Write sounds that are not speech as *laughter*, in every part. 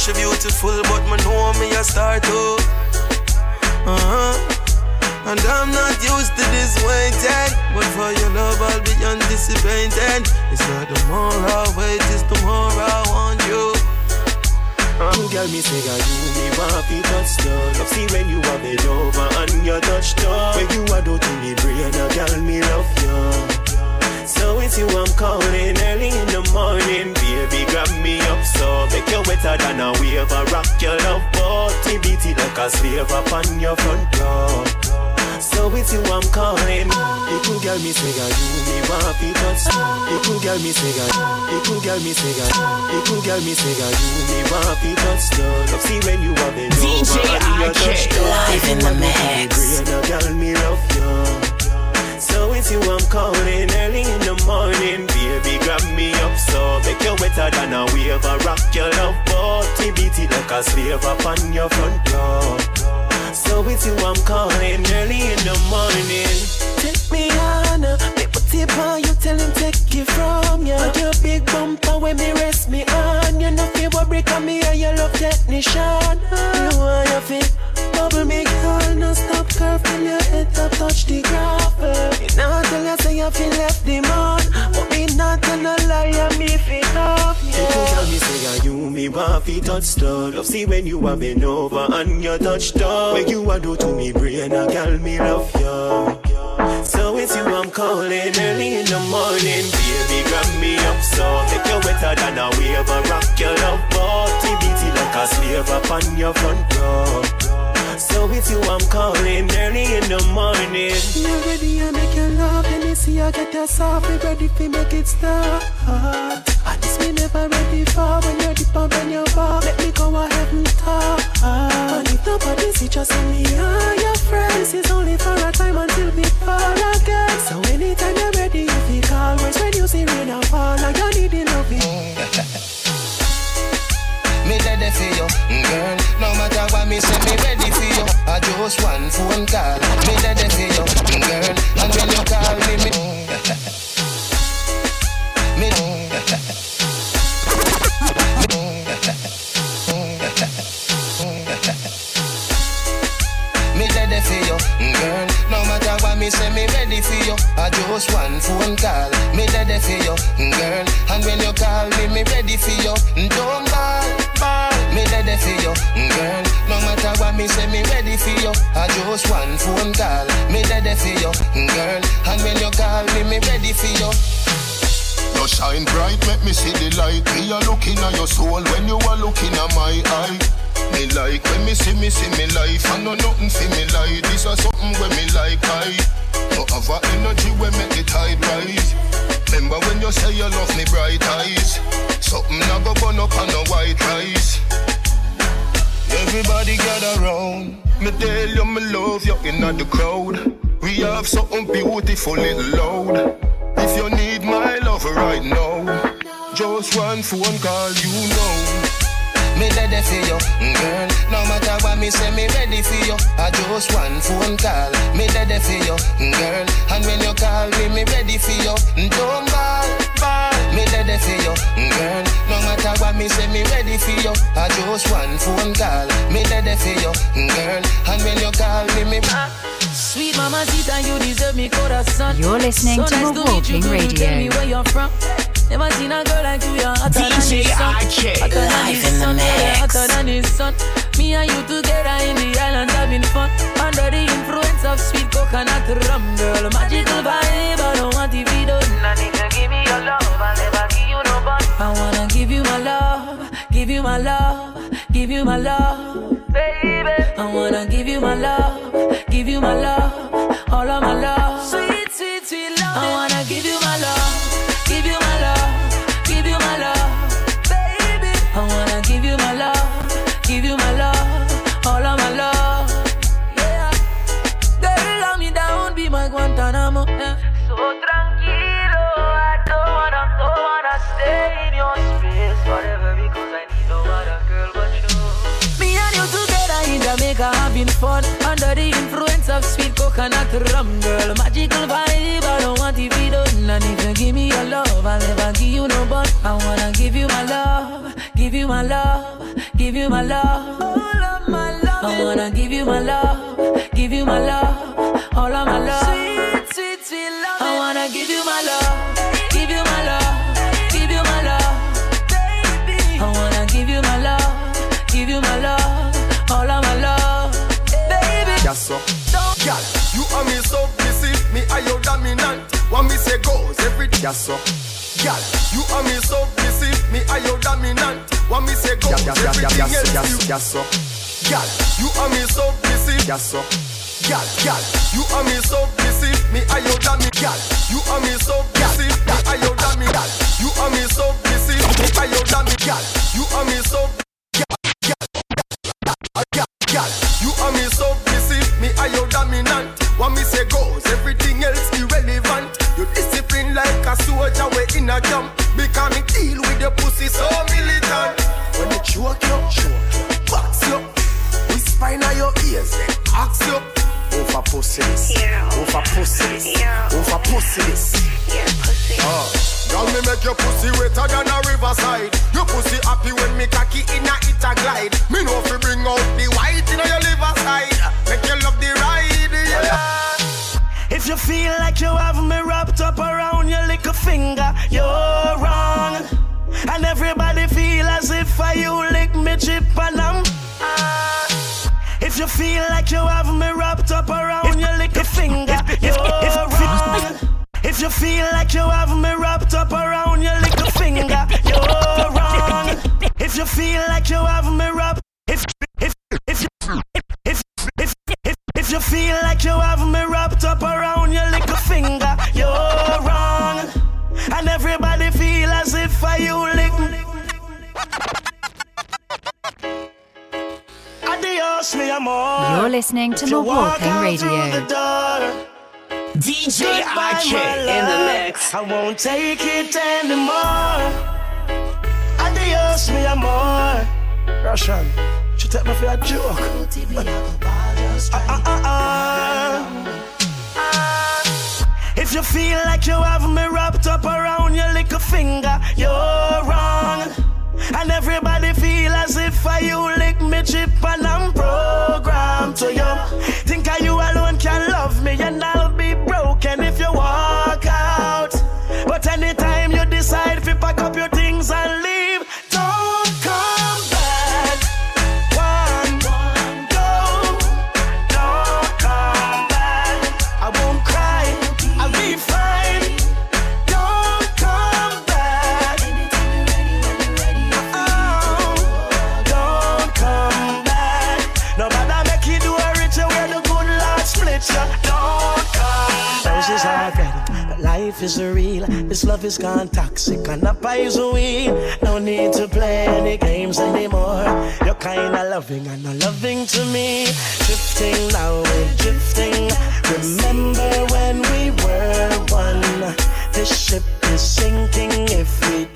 she beautiful, but me know me a star too. Uh-huh. And I'm not used to this waiting. But for your love, I'll be anticipating. It's not the more I wait, it's the more I want you. Uh. Girl, me say, girl, you me want to touch down. Love see when you are bend over and you touch down. When you are do to me brain, girl, me love you. So it's you I'm calling early in the morning, baby. Grab me up so make you wetter than a wave. I rock your love boat, TBT like a slave upon your front door. So it's you I'm calling. Little girl me say God, you me want to touch. Little girl me say God, little girl me say God, little girl me say God, you me want to touch. Love see when you have been DJ IK live in the mix. Girl me love you. So it's you I'm calling early in the morning, baby. Grab me up so make you wetter than a wave. I rock your love boat, TBT like a slave upon your front door. So it's you I'm calling early in the morning. Take me on, put on you, tell him take it from ya. Put your big bumper when me rest me on. You know break on me and your love technician. You want your fit, bubble me girl, no stop curve till your head top touch the gravel. You know tell you say you feel left the man, but me not tell no lie, I me feel love yeah. People tell me say you me want fi touch stone. Love see when you have been over and you touch down. When you a do to me brain, a girl me love you. So it's you I'm calling early in the morning, baby. Grab me up so make you wetter than a wave. A rock your love boat, TBT like a slave upon your front door. So it's you I'm calling early in the morning. You ready? I make your love, and you see I get your soft, ready to make it start. And this me never ready for when you're deep up in your bar. Let me go ahead and talk. And if nobody see, just me and your friends. It's only for a time until we fall again. So anytime you're ready, you feel always when you see rain and fall, and you need loving. *laughs* me ready for you, mm, girl. No matter what me say, me ready for you. I just one phone call, me ready for you, mm, girl. And when you call me. me *laughs* girl. No matter what me say, me ready for you. I just one phone call, me ready for you, girl. And when you call me, me ready for you. Don't call ball. Me ready for you, girl. No matter what me say, me ready for you. I just one phone call. Me ready for you, girl. And when you call me, me ready for you. You shine bright, make me see the light. Me a looking at your soul when you are looking at my eye. Me like. When me see me see me life. I know nothing for me like This is something when me like I. No have a energy when make the tide rise. Remember when you say you love me bright eyes? Something I go burn up on a white rice. Everybody gather round. Me tell you me love you in the crowd. We have something beautiful little loud. If you need my love right now Just one phone call you know me ready for you, mm, girl. No matter what me say, me ready for you. I just one phone call, me ready for you, mm, girl. And when you call me, me ready for you. Mm, don't ball, ball, me ready for you, girl. No matter what me say, me ready for you. I just one phone call, me ready for you, girl. And when you call me, me. Sweet mama, Zita, you deserve me corazón. You're listening so to nice to Radio. Tell me where you're from. Never seen a girl like you, you're hotter than the DJ sun. IK, Hotter than the sun, yeah, hotter than the sun. Me and you together in the island having fun. Under the influence of sweet coconut rum, girl. Magical vibe, I don't want to be done. I need to give me your love, I'll never give you no bun. I wanna give you my love, give you my love, give you my love, baby. I wanna give you my love, give you my love, all of my love. Coconut rum Girl, magical vibe, I don't want to be done And if you give me your love, I'll never give you no but I wanna give you my love, give you my love, give you my love. All of my love. I wanna give you my love. Give you my love. All of my love. Sweet, sweet, sweet love. You you you. I wanna give you my love. Give you my love. All of my love. Baby. Yes, sir. Girl, you are me so busy. Me are your dominant. What me say goes every Yes, sir. Girl, you are me so busy. Me are your dominant. What me say goes yes, yes, everything yes, yes, else. Yes, yes, sir. Girl, you are me so busy. Yes, sir. Girl, girl, you are me so busy. Me are your dominant. Girl, you are me so busy. Me are your dominant. You are me so busy. Me are your dominant. Girl, you are me so. Girl, a. Because me deal with your pussy so militant. When you choke you, choke, you, box you, whisper in your ears, ask you. Over pussy this, over pussy this, over pussy this. Oh. Girl, me make your pussy wetter than a riverside. Your pussy happy when me cocky in a it a glide. Me know you bring out the white in your liver side. Make you love the ride, you feel like you have me wrapped up around your little finger, you're wrong. And everybody feel as if I you lick me chip and I'm. Ah. If you feel like you have me wrapped up around your little finger, you're wrong. If you feel like you have me wrapped up around your little finger, you're wrong. If you feel like you have me wrapped, if if if if if if you feel like you have me wrapped up around your little finger, you're wrong. And everybody feel as if I you lick me. Adios, mi amor. You're listening to If you Mawalking Radio. the door, DJ Goodbye, IK my in the mix. I won't take it anymore. Adios, mi amor. Russian, she take me for a joke. Ah, ah, ah. If you feel like you have me wrapped up around your little finger, you're wrong. And everybody feel as if I you lick me chip and This love is gone toxic and not poison. No need to play any games anymore. You're kinda loving and not loving to me. Drifting now, we're drifting. Remember when we were one? This ship is sinking. If we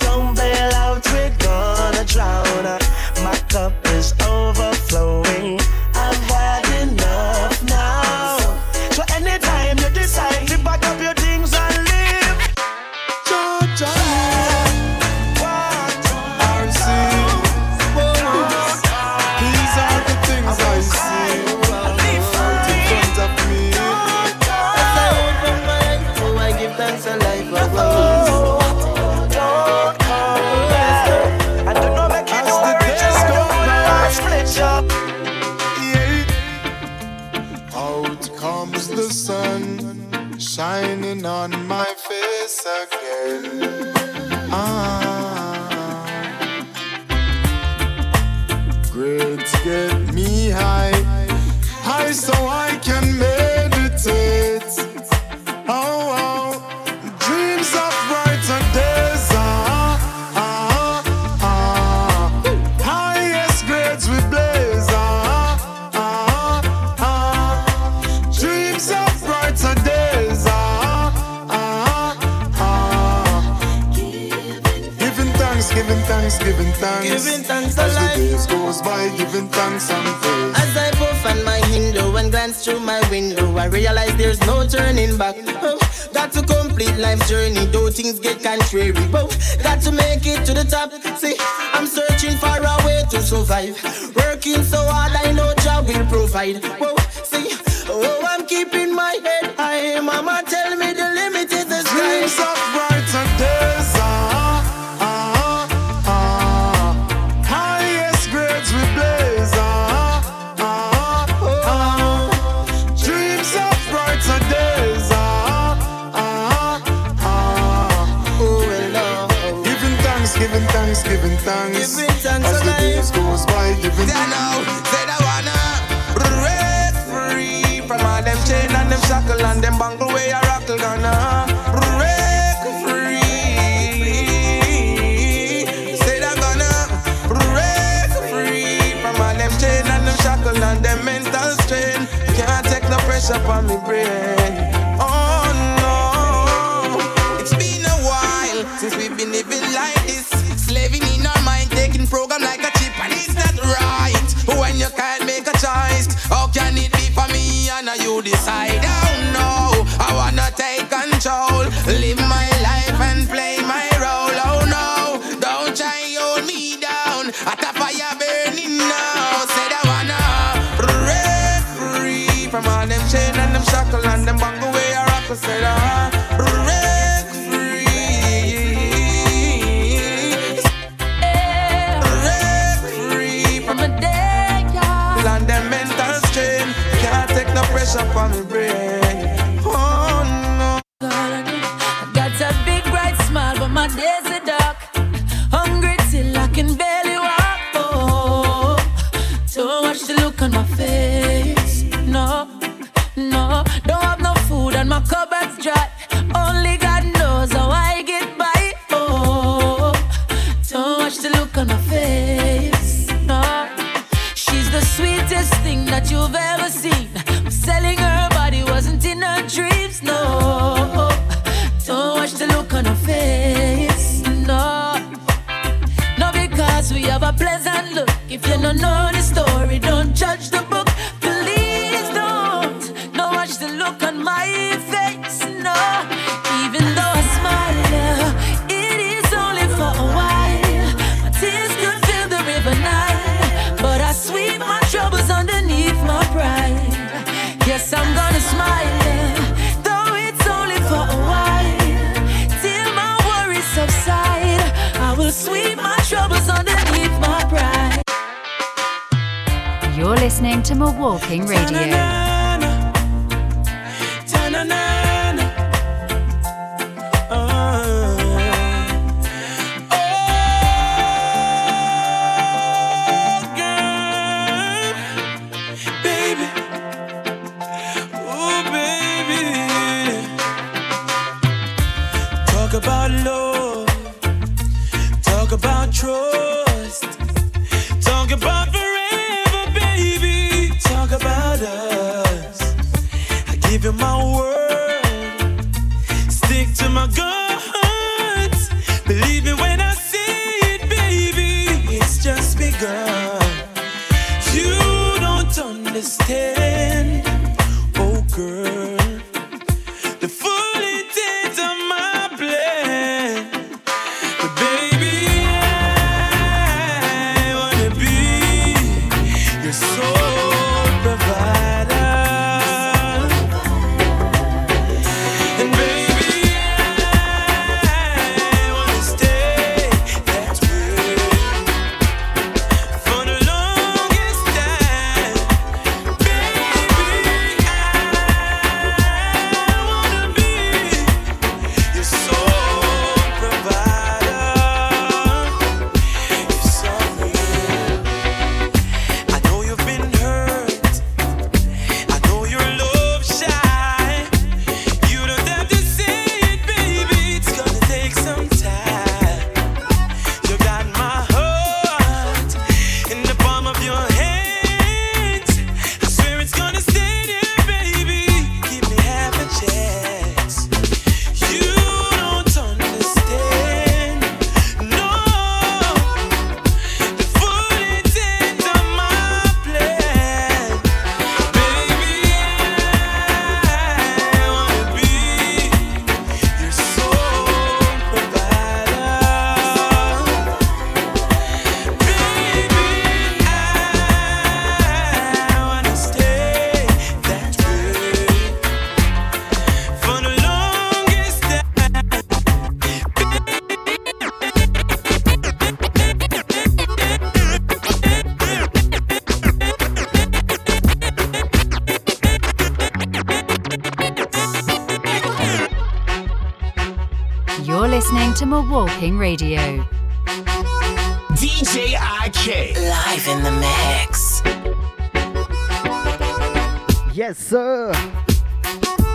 sir.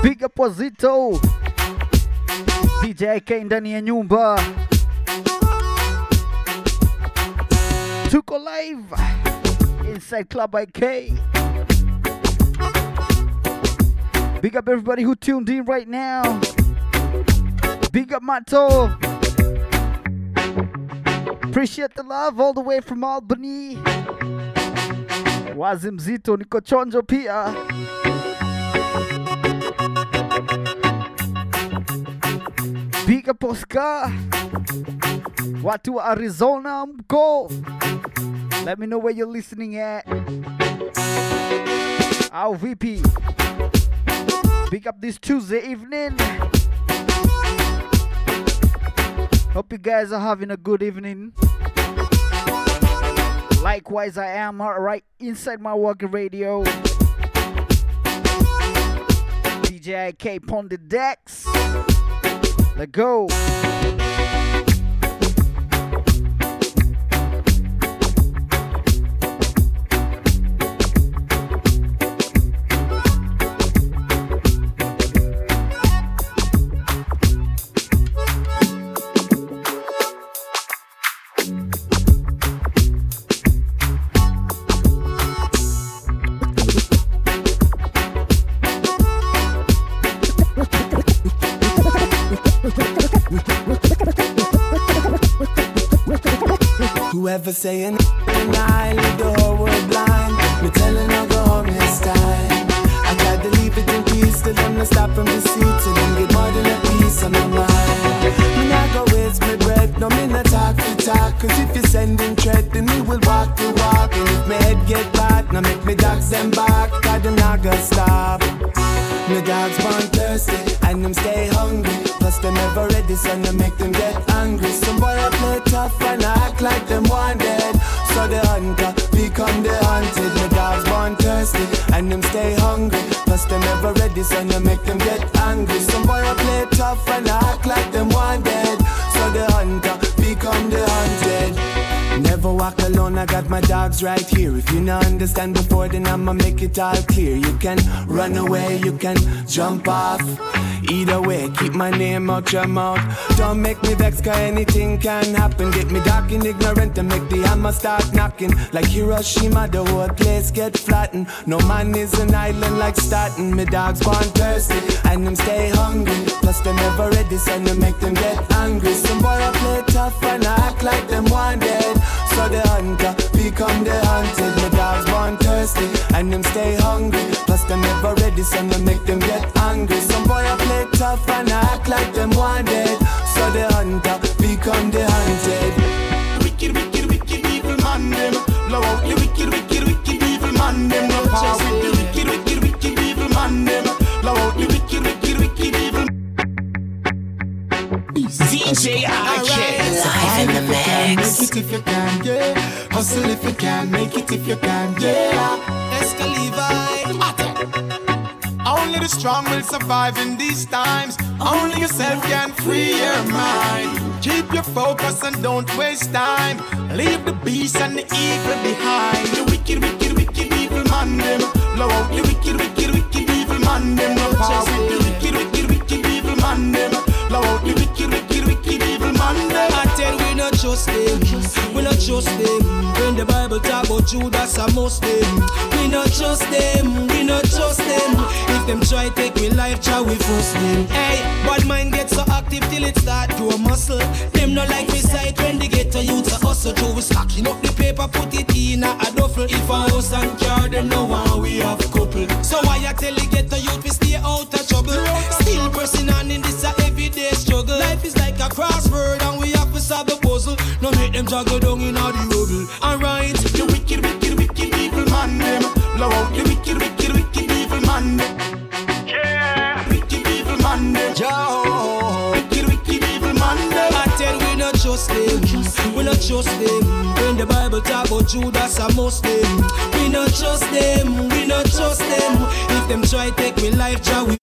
Big up Wazito. DJ IK ndani ya nyumba. Tuko live inside Club IK. Big up everybody who tuned in right now. Big up Mato. Appreciate the love all the way from Albany. Wazi mzito niko chonjo pia. Big up Oscar. Watu wa Arizona mko. Let me know where you're listening at. Au VP. Big up this Tuesday evening. Hope you guys are having a good evening. Likewise, I am uh, right inside Mawalking radio. DJ IK on the decks. Let's go. Whoever saying and I leave the whole world blind. Me telling her go home this time. I tried to leave it in peace, till them no stop from the seat, till them get more than a piece of my mind. Me not go waste my breath, no me not talk to talk. Cause if you sending threat, then me will walk to walk. And if my head get bad, now make me dogs them back. God not gonna stop. My dogs born thirsty and them stay hungry. Plus them never ready, so they make them get angry. Some boy I play tough and I act like them wanted. So the hunter become the hunted. My dogs born thirsty and them stay hungry. Plus them never ready, so they make them get angry. Some boy I play tough and I act like them wanted. So the hunter become the hunted. Never walk alone, I got my dogs right here. If you not understand before, then I'ma make it all clear. You can run away, you can jump off. Either way, keep my name out your mouth. Don't make me vex, cause anything can happen. Get me dark and ignorant and make the hammer start knocking. Like Hiroshima, the whole place get flattened. No man is an island like Staten. My dogs born thirsty and them stay hungry. Plus, they never ready, so they make them get angry. Some boy I play tough and I act like them wanted. So the hunter become the hunted. My dogs born thirsty and them stay hungry. Plus, they never ready, so they make them get angry. Some boy I play tough and I act like them wanted. So the hunter become the hunted. Wicked, wicked, wicked evil man them. Blow out the wicked, wicked, wicked evil man them. No power with the you can, make it if you can, yeah. Escalivi. Only the strong will survive in these times. Only yourself can free your mind. Keep your focus and don't waste time. Leave the beast and the evil behind. The wicked, wicked, wicked evil man them. Blow out the wicked, wicked, wicked evil man them. No power with the wicked, wicked, wicked evil man them. Blow out the wicked, wicked, wicked evil man them. Trust them, we not trust them. When the Bible talk about Judas and Muslim, we not trust them, we not trust them. If them try take we life, try we force them. Hey, bad mind get so active till it start to a muscle. Them not like me sight when they get to youth to hustle. So we stacking up the paper, put it in a, a duffel. If a house and car, them know one we have couple. So why I tell you get to youth, we stay out of trouble. Still pressing on in this a everyday struggle. Life is like a crossword and them juggle down in all the rubble. Alright, The wicked, wicked, wicked evil man them. Blow out the wicked, wicked, wicked evil man them. Yeah. Wicked evil man them. Joe. Wicked, wicked evil man them. I tell we not trust them, we not trust them. When the Bible talk about Judas and Muslim, we not trust them, we not trust them. If them try take me life, try we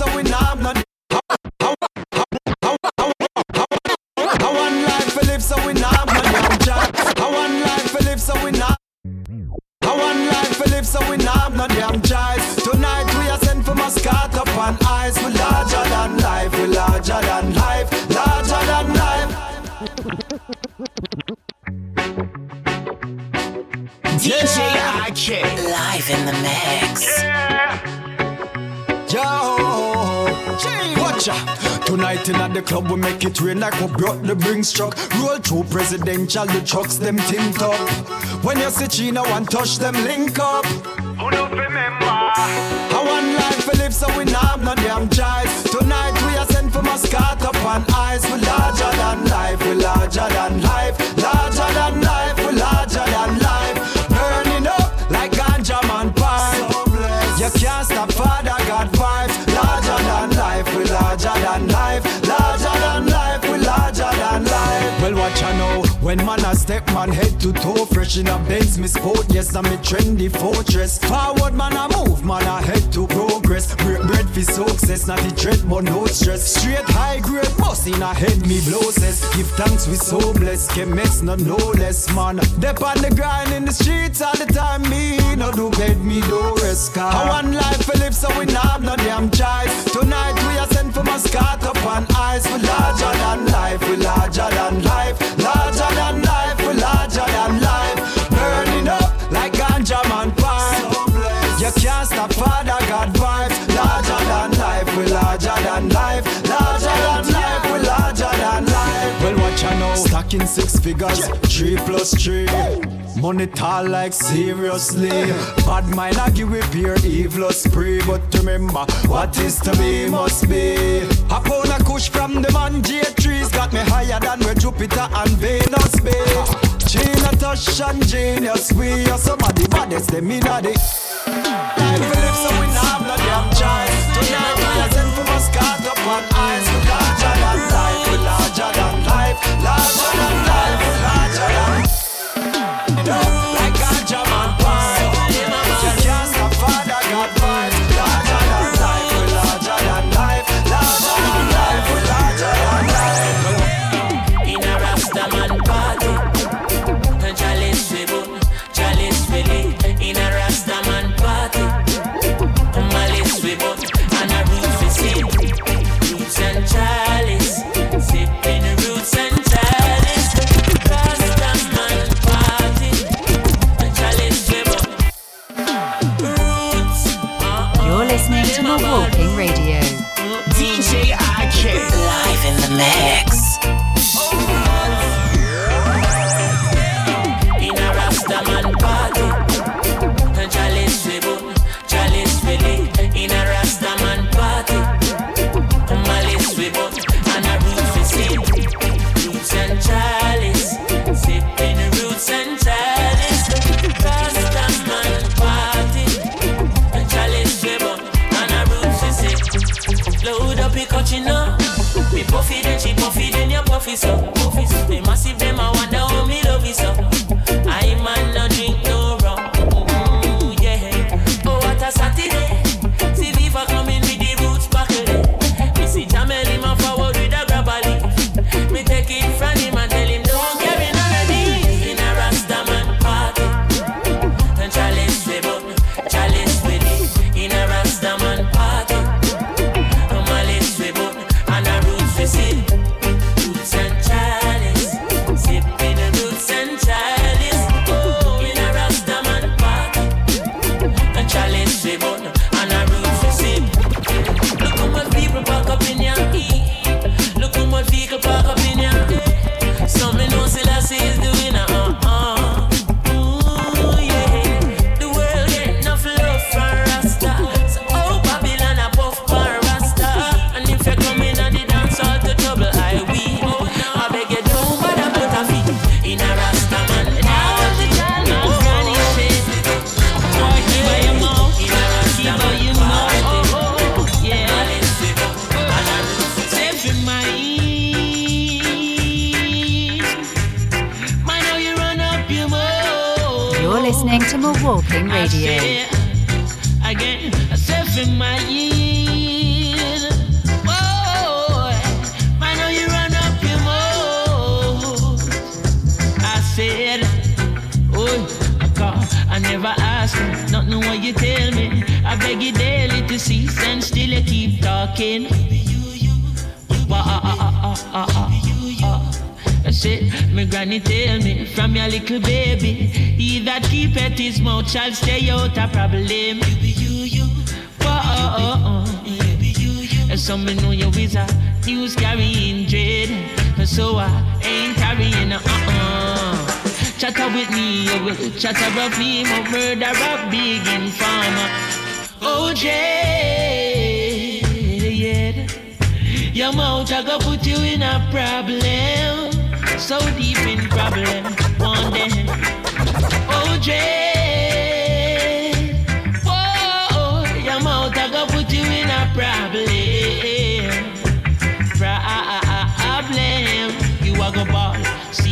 so we not. So we not have damn. I want life to live, so we not. I want life to live, so we not damn. Tonight we for up on ice. We larger than life, we larger than life, larger than life. DJ IK live in the mix. Yeah. Yo watch out. Tonight in at the club we make it rain like we brought the Brinks truck. Roll through presidential, the trucks them tint up. When you see China, one touch them link up. Who don't remember? I want life to live so we not have no damn choice. Tonight we are sent for Muscat up on ice. We larger than life, we larger than life, step man head to toe, fresh in a Benz, me sport. Yes, I'm a trendy fortress. Forward man I move, man I head to progress. Break bread for success, not the dread, but no stress. Straight high grade, boss in a head, me blow. Give thanks, we so blessed. Can mess, not no less, man. Dep on the grind in the streets all the time, me no do bed, me do rest. Car. I want life to live, so we not no damn choice. Tonight we are sent for Muscat up on ice. We larger than life, we larger than life, stacking six figures, three plus three. Money tall like seriously. Bad mind I give with pure evil spree. But remember, what is to be must be. A pound of kush from the man J trees got me higher than where Jupiter and Venus be. Gina touch and genius, we are some of the baddest them in a the. Life live so we not have no damn choice. Tonight we are sent for Muscat up on live then shall stay out of problem. Whoa, so me know you is a news carrying dread. So I ain't carrying a uh-uh. Chatter with me, oh, you will chatter about me, my murder of big informer. Uh. OJ, yeah. Your mouth I go put you in a problem. So deep in problem, one day.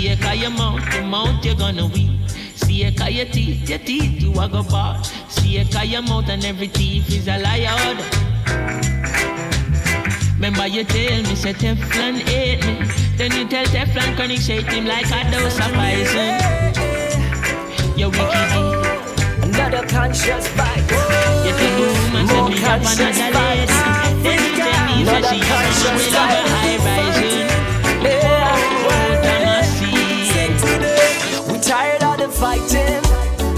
See it your mouth, your mouth you're gonna weep. See it your teeth, your teeth you are go ball. See it your mouth and every teeth is a liar. Remember you tell me say Teflon hate me. Then you tell Teflon can he shake him like a dose of poison. You wicked Another conscious fight. You think the woman say me have another lady? Then you tell me say she have a high rising tired of fighting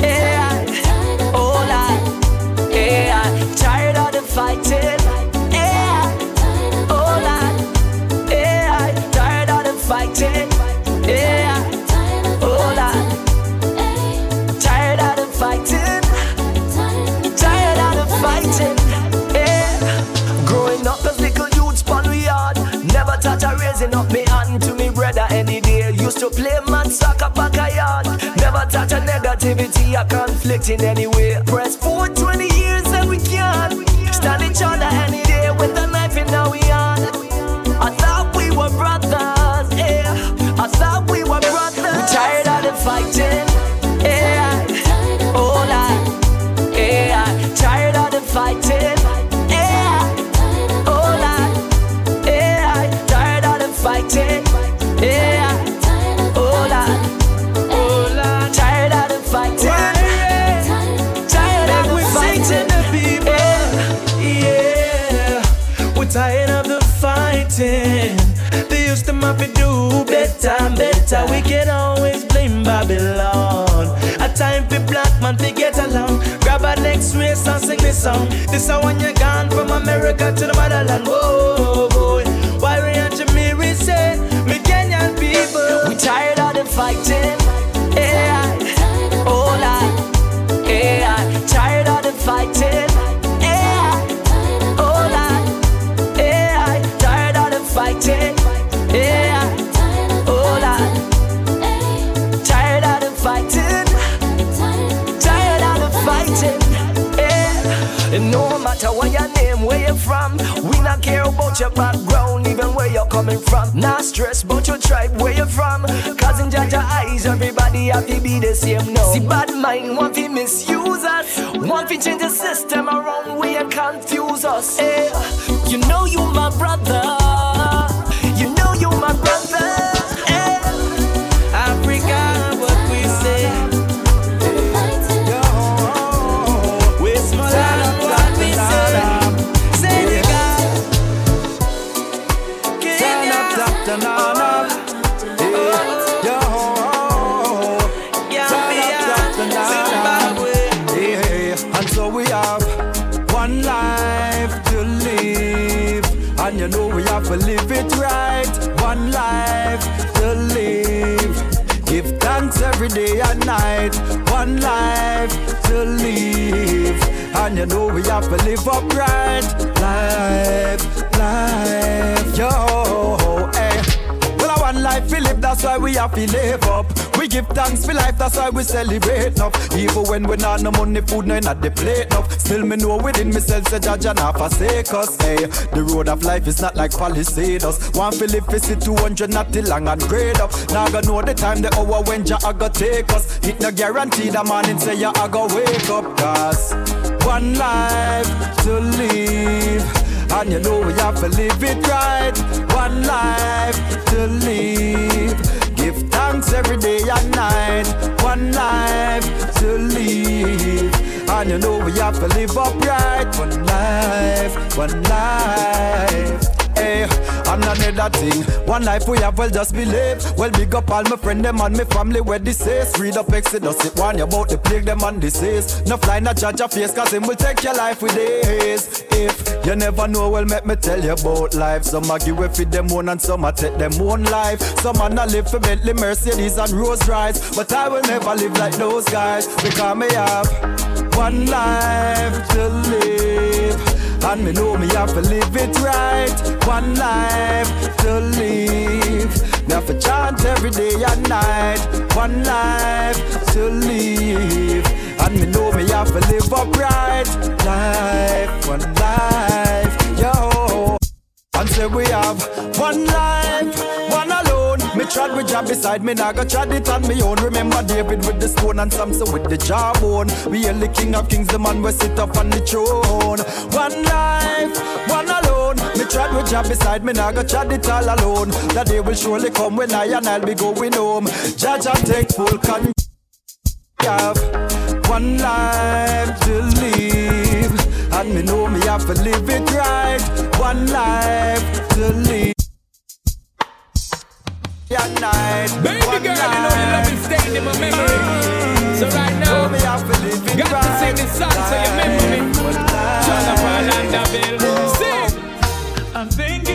Yeah Oh Lord Yeah Tired of the fighting fighting. Yeah. Oh, Lord. Tired of the fighting. Tired of the fighting. Yeah. Growing up little youths. Never thought of raising up me hand to me brother any day. Used to play man soccer back a yard. Thought of negativity or conflict in any way. Press for 20 years and we can stand each other song. This is when you're gone from America to the motherland. Whoa, your background, even where you're coming from. Not stress about your tribe, where you're from. Cause in Jah Jah eyes, everybody have to be the same. No. See, bad mind want to misuse us. Want to change the system around where you confuse us. Hey, you know you my brother. Day and night. One life to live. And you know we have to live upright. Life, life, yo, hey. Well, I one life we live, that's why we have to live up. We give thanks for life, that's why we celebrate enough. Even when we not no money, food no at the plate enough. Still me know within myself, say Jah Jah not forsake us. Hey, the road of life is not like palisades. One live, is it 200, not till long and grade up. Now I know the time, the hour when Jah I go take us. It no guarantee the morning say ya I go wake up, cause one life to live. And you know we have to live it right. One life to live. Give thanks every day and night. One life to live. And you know we have to live upright. One life, one life. Eh, another thing. One life we have, well just believe. Well, big up all my friend them and my family where this is. Read up Exodus, it warn you about the plague them and disease. No fly, not judge your face, cause him will take your life with days. If you never know, well, make me tell you about life. Some a give away for them own and some a take them own life. Some a not live for Bentley, Mercedes and Rolls Royce. But I will never live like those guys because me have one life to live. And me know me have to live it right. One life to live. Me have to chant every day and night. One life to live. And me know me have to live upright. Life, one life, yo. And say we have one life, trod with job beside me, now go trod it on me own. Remember David with the stone and Samson with the jawbone. We are the king of kings, the man we sit up on the throne. One life, one alone. Me trod with job beside me, now go trod it all alone. That day will surely come when I and I'll be going home. Jah Jah take full control. One life to live. And me know me have to live it right. One life to live. Night. Baby girl, you know you love me staying in my memory. So right now, me have to live it got to sing this song so you remember me. Jonathan Landaville, sing. I'm thinking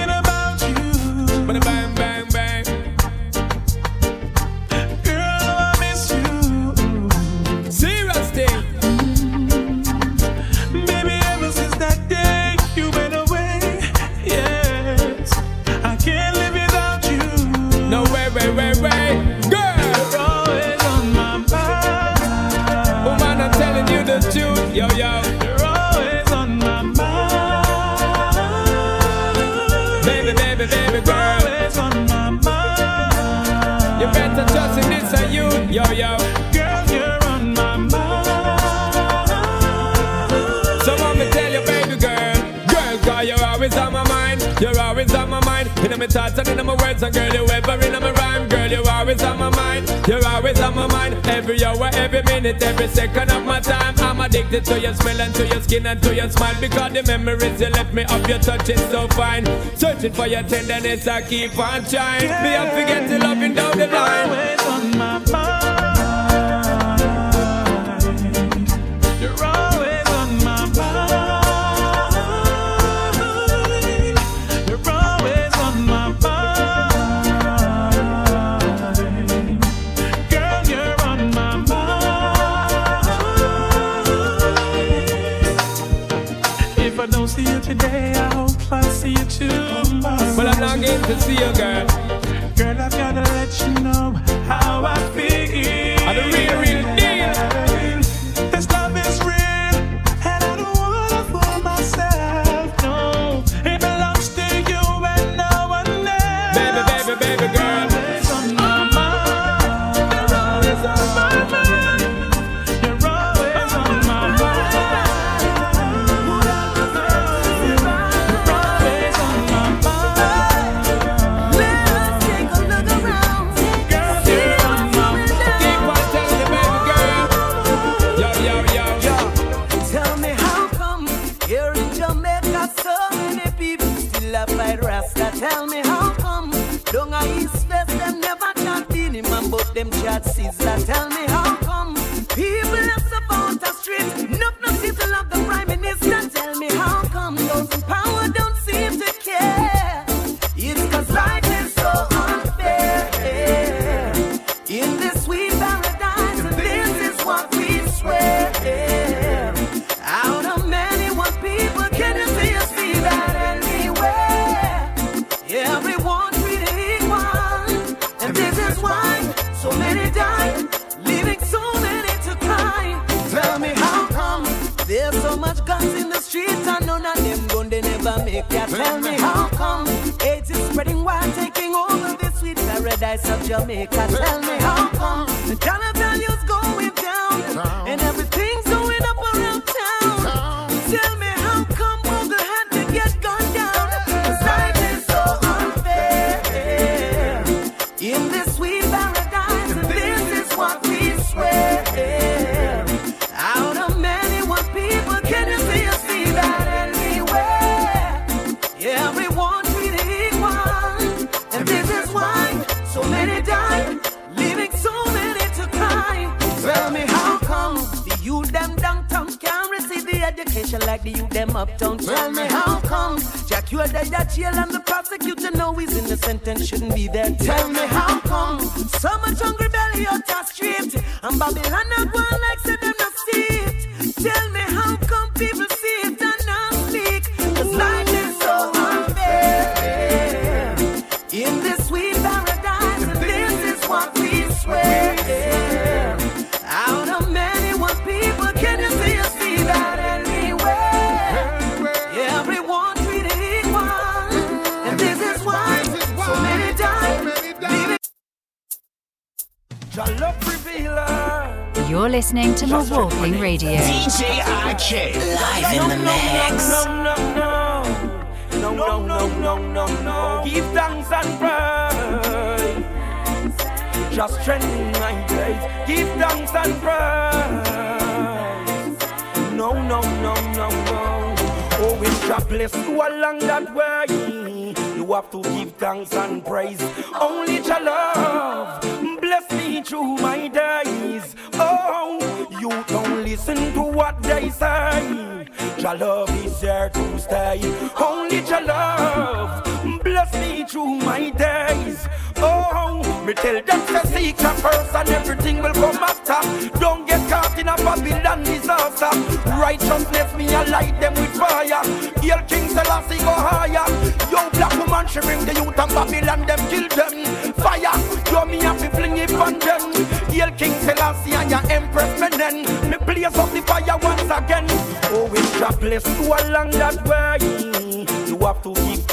mind. You better trust in this and you. Yo, yo. Girl, you're on my mind. So want me tell you, baby girl. Girl, cause you're always on my mind. You're always on my mind. In my thoughts and in my words. And girl, you're ever in my. Girl, you're always on my mind. You're always on my mind. Every hour, every minute, every second of my time. I'm addicted to your smell and to your skin and to your smile. Because the memories you left me of your touch is so fine. Searching for your tenderness, I keep on trying. Me, I forget to loving down the line. Always on my mind. To see girl. Girl,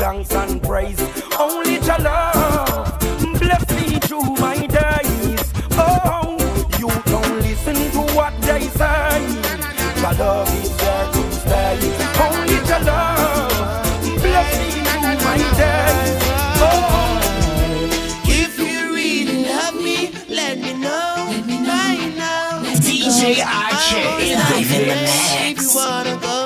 thanks and praise. Only your love bless me through my days. Oh, you don't listen to what they say. Your love is there to stay. Only your love bless me through my days. Oh, if you really love me, let me know. Let me know. DJ Archer is live in the mix.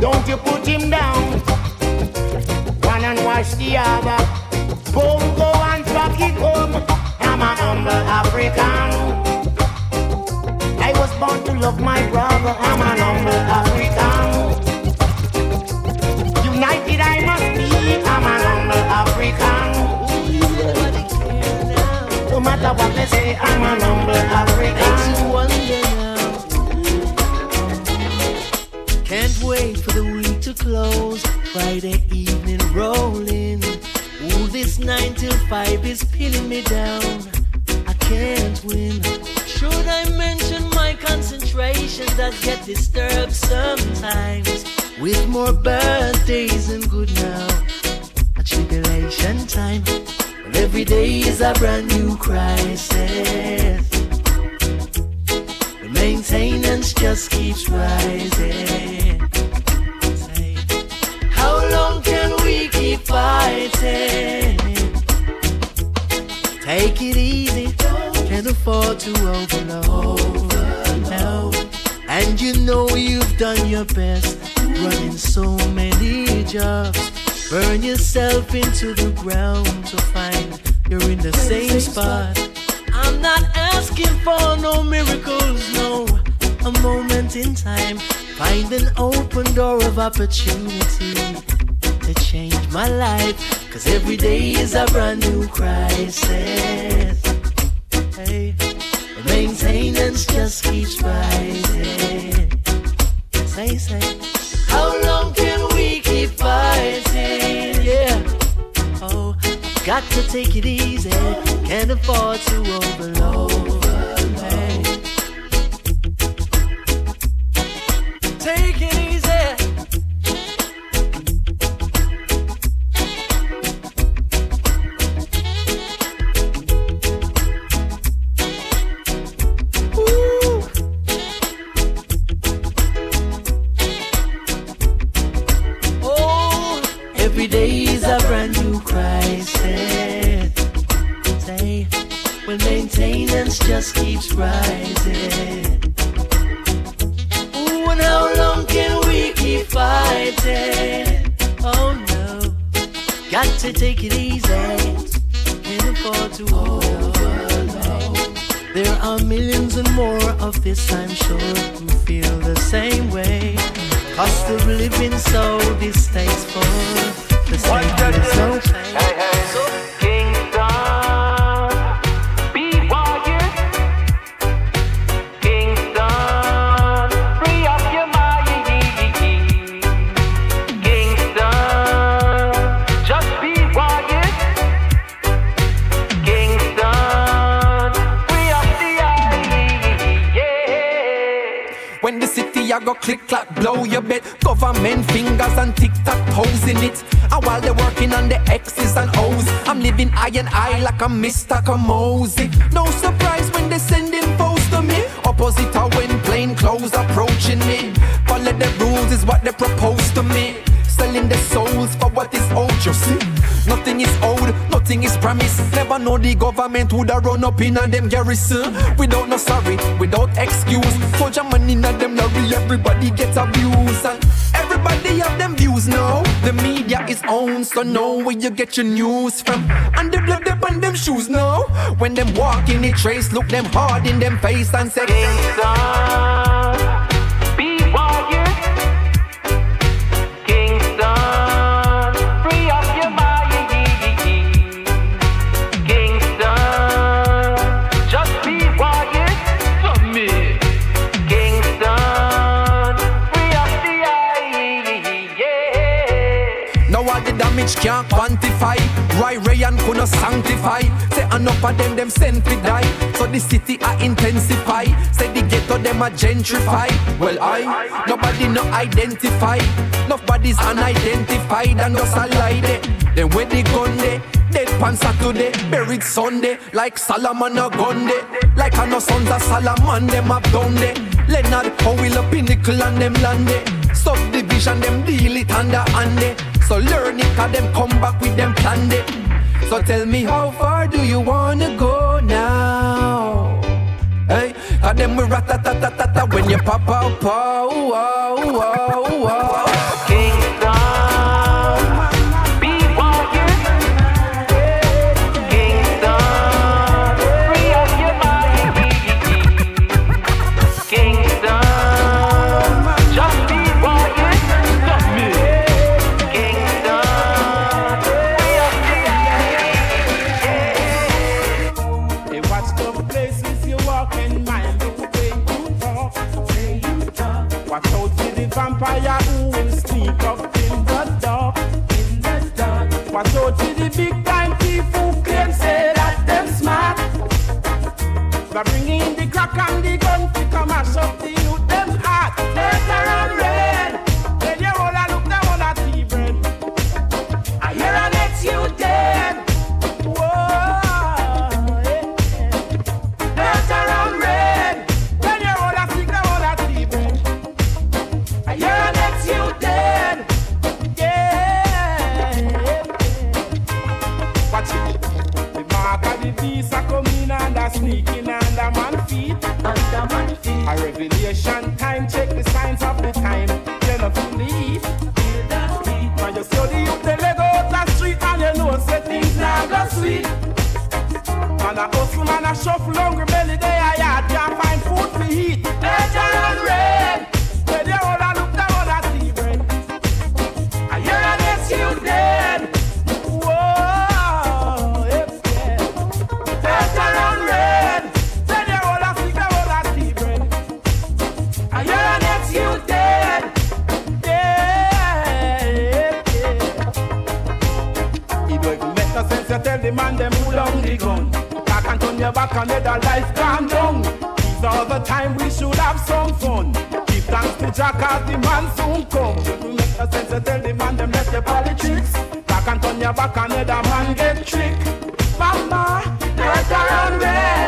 Don't you put him down. One and wash the other. Boom, go and fuck it home. I'm an humble African. I was born to love my brother. I'm an humble African. United I must be. I'm an humble African. No matter what they say, I'm an humble African. Can't wait for the week to close. Friday evening rolling. Ooh, this nine till five is pinning me down. I can't win. Should I mention my concentration that get disturbed sometimes? With more birthdays and good now. A tribulation time. But every day is a brand new crisis. The maintenance just keeps rising. Long can we keep fighting? Take it easy, can't afford to overload. No. And you know you've done your best, running so many jobs. Burn yourself into the ground to find you're in the same spot. I'm not asking for no miracles, no. A moment in time, find an open door of opportunity my life. Cause every day is a brand new crisis. Hey, maintenance just keeps rising. Say, say, how long can we keep fighting? Yeah. Oh, got to take it easy. Can't afford to overload. Rising. Ooh, and how long can we keep fighting? Oh no, got to take it easy. Can't afford to overload. There are millions and more of this, I'm sure, who feel the same way. Cost of living so distasteful. The same is so eye like I'm Mr. Kamosi. No surprise when they sending foes to me. Opposite are when plain clothes approaching me. Follow the rules is what they propose to me. Selling their souls for what is old, you see. Nothing is old, nothing is promised. Never know the government would have run up in a them garrison. Without no sorry, without excuse. Soldier money in a them lorry, everybody gets abused. And everybody have them views now The media is owned, so know where you get your news from. And the on them shoes now. When them walk in the trace, look them hard in them face and say could no sanctify. Say enough of them, them sent to die. So the city I intensify. Say the ghetto them a gentrify. Well I, nobody no identify. Nobody's unidentified and just a lie there. Then where the gun there? Dead pan Saturday, buried Sunday, like Solomon a gun. Like I know sons of Solomon, them have done day. Leonard, how will a pinnacle and them land day. Subdivision, them deal it under hand day. So learn it, cause them come back with them plan day. So tell me how far do you wanna go now? Hey, cause them we rat ta ta ta ta when you pop out, pow, wow, wow, wow. Man a shuffle, hungry belly, they a yard, can't find food to eat. Nature and red, where they all a look down on a tea bread. I hear an SU dead. Whoa, yes, yes. Nature and red, where they all a stick down on a tea bread. I hear an SU dead. Yeah, yeah. It don't even make no sense you tell the man them who long the gun. Your back and let the life gone down. These are the time we should have some fun. Give thanks to Jack as the man soon come. Don't make no sense you tell the man them let your politics. Back and turn your back and let the man get trick. Mama, let around red. When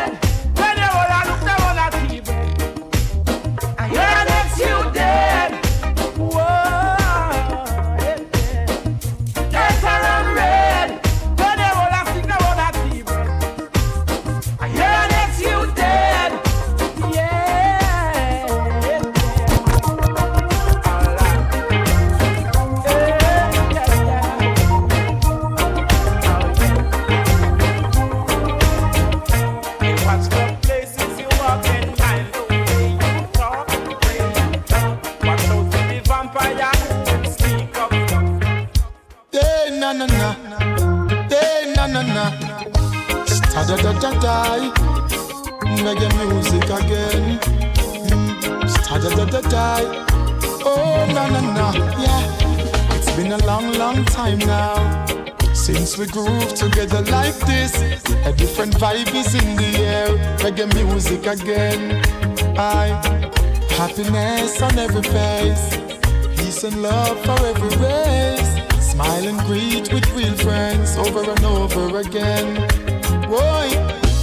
we groove together like this, a different vibe is in the air. Reggae music again. I happiness on every face, peace and love for every race. Smile and greet with real friends over and over again. Boy,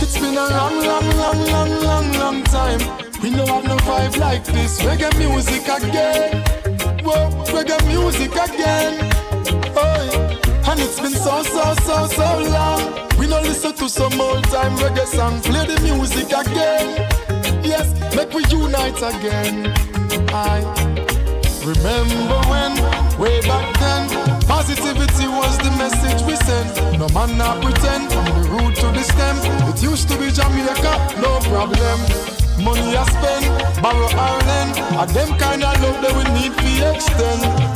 it's been a long, long, long, long, long, long time. We don't have no vibe like this. Reggae music again. Whoa, reggae music again. It's been so, so, so, so long. We don't listen to some old time reggae song. Play the music again. Yes, make we unite again. I remember when, way back then, positivity was the message we sent. No man not pretend from the root to the stem. It used to be Jamaica, no problem. Money I spend, borrow Ireland, and them kind of love that we need to extend.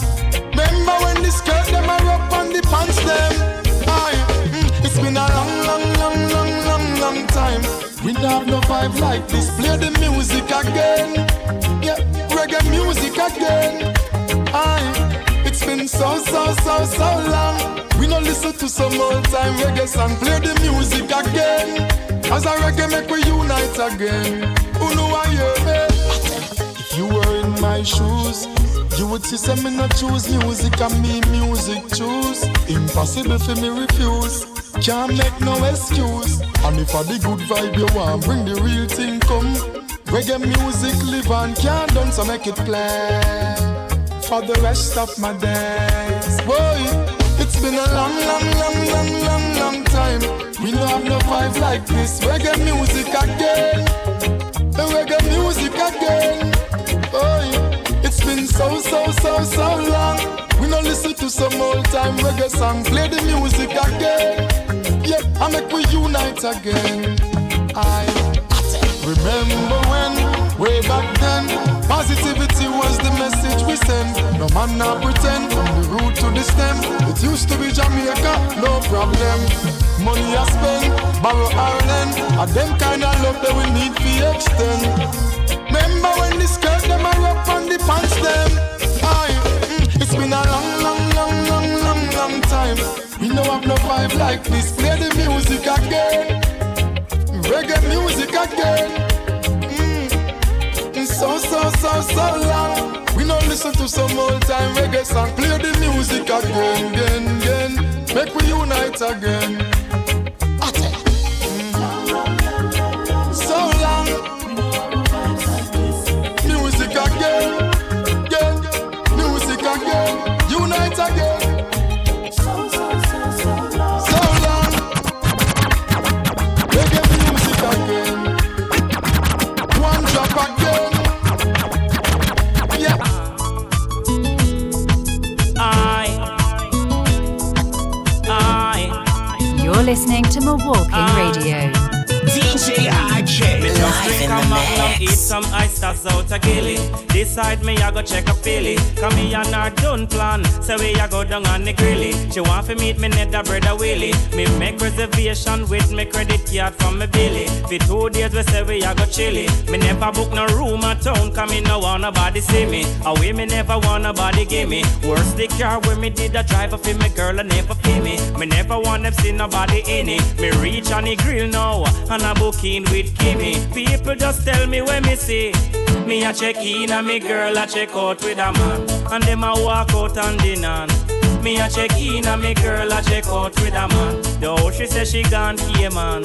Skirt them are up on the pants them? Aye, mm, it's been a long, long, long, long, long, long time. We don't have no vibe like this. Play the music again. Yeah, reggae music again. Aye, it's been so, so, so, so long. We no listen to some old time reggae song. Play the music again. As a reggae make we unite again. Who know I me? If you were in my shoes, you would see some me not choose music and me music choose. Impossible for me refuse. Can't make no excuse. And if I the good vibe you want, bring the real thing come. Reggae music live and can't done, so make it play for the rest of my days. Boy, it's been a long, long, long, long, long, long time. We don't have no vibe like this. Reggae music again. Reggae music again. So, so, so, so long. We don't listen to some old time reggae song. Play the music again. Yeah, I make we unite again. I remember when, way back then, positivity was the message we sent. No man now pretend from the root to the stem. It used to be Jamaica, no problem. Money I spend, borrow Ireland, and them kind of love that we need to extend. Remember when the skirt mm, it's been a long, long, long, long, long, long time. We have no vibe like this. Play the music again. Reggae music again. Mm. So, so, so, so long. We don't listen to some old time reggae song. Play the music again, again, again. Make we unite again. Listening to Mawalking Radio. DJ IK. Me just drink a magnum, eat some oysters out a gilly. Decide me, I go check a filly. Come me and her done plan. So we a go down on the grilly. She want to meet me net a brother Willie. Me make reservation with me credit card from me Billy. For two days we say we a go chilly. Me never book no room at town, come me no want nobody see me. Away me never want nobody give me. Worst the car when me did a driver for me girl and never feel me. Me never want them see nobody in it. Me reach on the grill now and I book in with Kimmy. People just tell me when me see. Me a check in and me girl a check out with a man. And them a walk out and dinner. Me a check in and me girl a check out with a man. Though she say she gone hear man.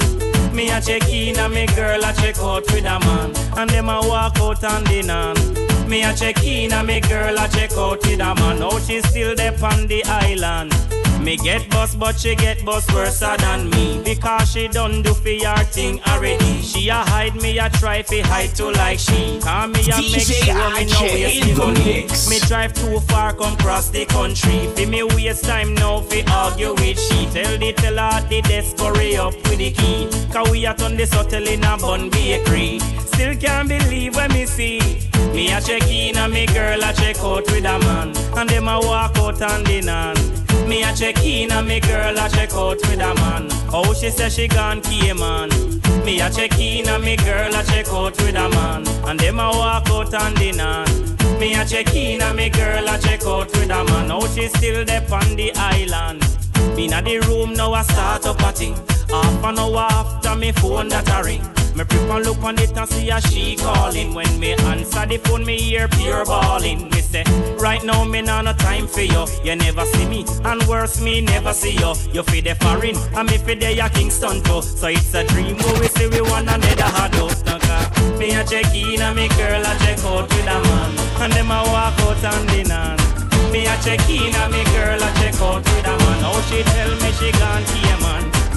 Me a check in and me girl a check out with a man. And them a walk out and dinner. Me a check in and me girl a check out with a man. Oh, now she still there on the island. Me get bus, but she get bus worse than me. Because she done do for her thing already. She a hide me, a try fi hide too like she. Call me a make sure me know IJ waste in money. Me drive too far, come cross the country. Fi me waste time now fi argue with she. Tell the teller at the desk hurry up with the key. Cause we a turn this hotel in a bun bakery Still can't believe when me see. Me a check in and me girl a check out with a man. And them a walk out and dinner me a check in and me girl a check out with a man. Oh, she say she gone man. Me a check in and me girl a check out with a man. And them a walk out and dinner. Me a check in and me girl a check out with a man. Oh, she still there on the island. Inna the room now I start up a thing. Half an hour after me phone that a ring. Me and look on it and see a she calling. When me answer the phone, me hear pure bawling. Me say, right now me nah no time for you. You never see me, and worse me never see you. You fi the foreign, and me fi the ya Kingston too. So it's a dream we see we one another hard. Me a check in and me girl a check out with a man, and them a walk out and dinner. Me a check in and me girl a check out with a man. Now she tell me she gone here man.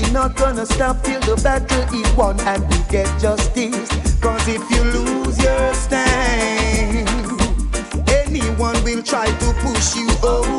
We not gonna stop till the battle is won and we get justice. Cause if you lose your stand, anyone will try to push you over.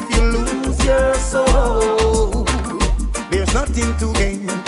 if you lose your soul. There's nothing to gain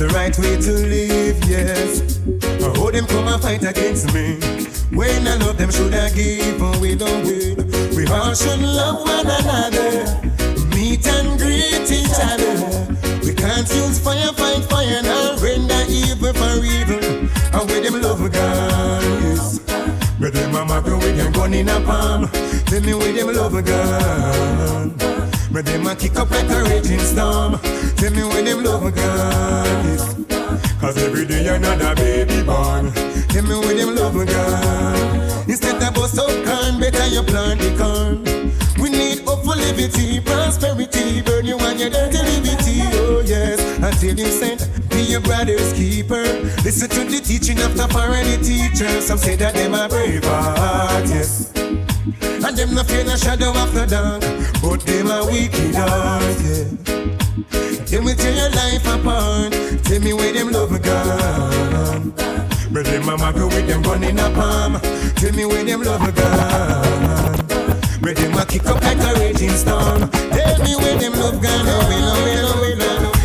the right way to live, yes. I hold them come and fight against me. When I love them, should I give or we don't win? We all should love one another, meet and greet each other. We can't use fire, fight fire, now render evil for evil. And with them love God, yes. But them I'm happy with them gun in a palm. Tell me with them love God. But them a kick up like a raging storm. Tell me where them love god cause every day another baby born. Tell me where them love God. Instead of bust up corn, better you plant the corn. We need hope for liberty, prosperity. Burn you on your dirty liberty, oh yes. Until you sent be your brother's keeper. Listen to the teaching of the foreign teachers. Some say that they're brave heart, yes. And them no fear no shadow of the dark. But them a wicked heart, yeah. Tell me tear your life apart. Tell me where them love gone. But them a muggle with them gun in a palm. Tell me where them love gone. But them a kick up like a raging storm. Tell me where them love gone. Oh, we love, we love, we love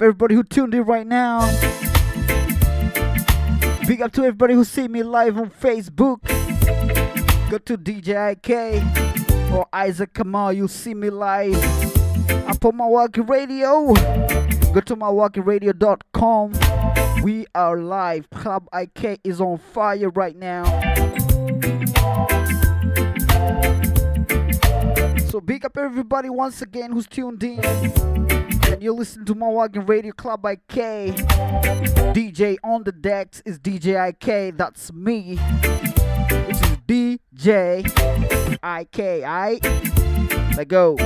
everybody who tuned in right now. Big up to everybody who see me live on Facebook. Go to DJ IK or Isaac Kamal, you see me live. Up on Mawalking Radio. Go to mawalkingradio.com. We are live. Club IK is on fire right now. So big up everybody once again who's tuned in. And you're listening to Mawalking Radio Club IK. DJ on the decks is DJ IK, that's me. This is DJ IK. Let go.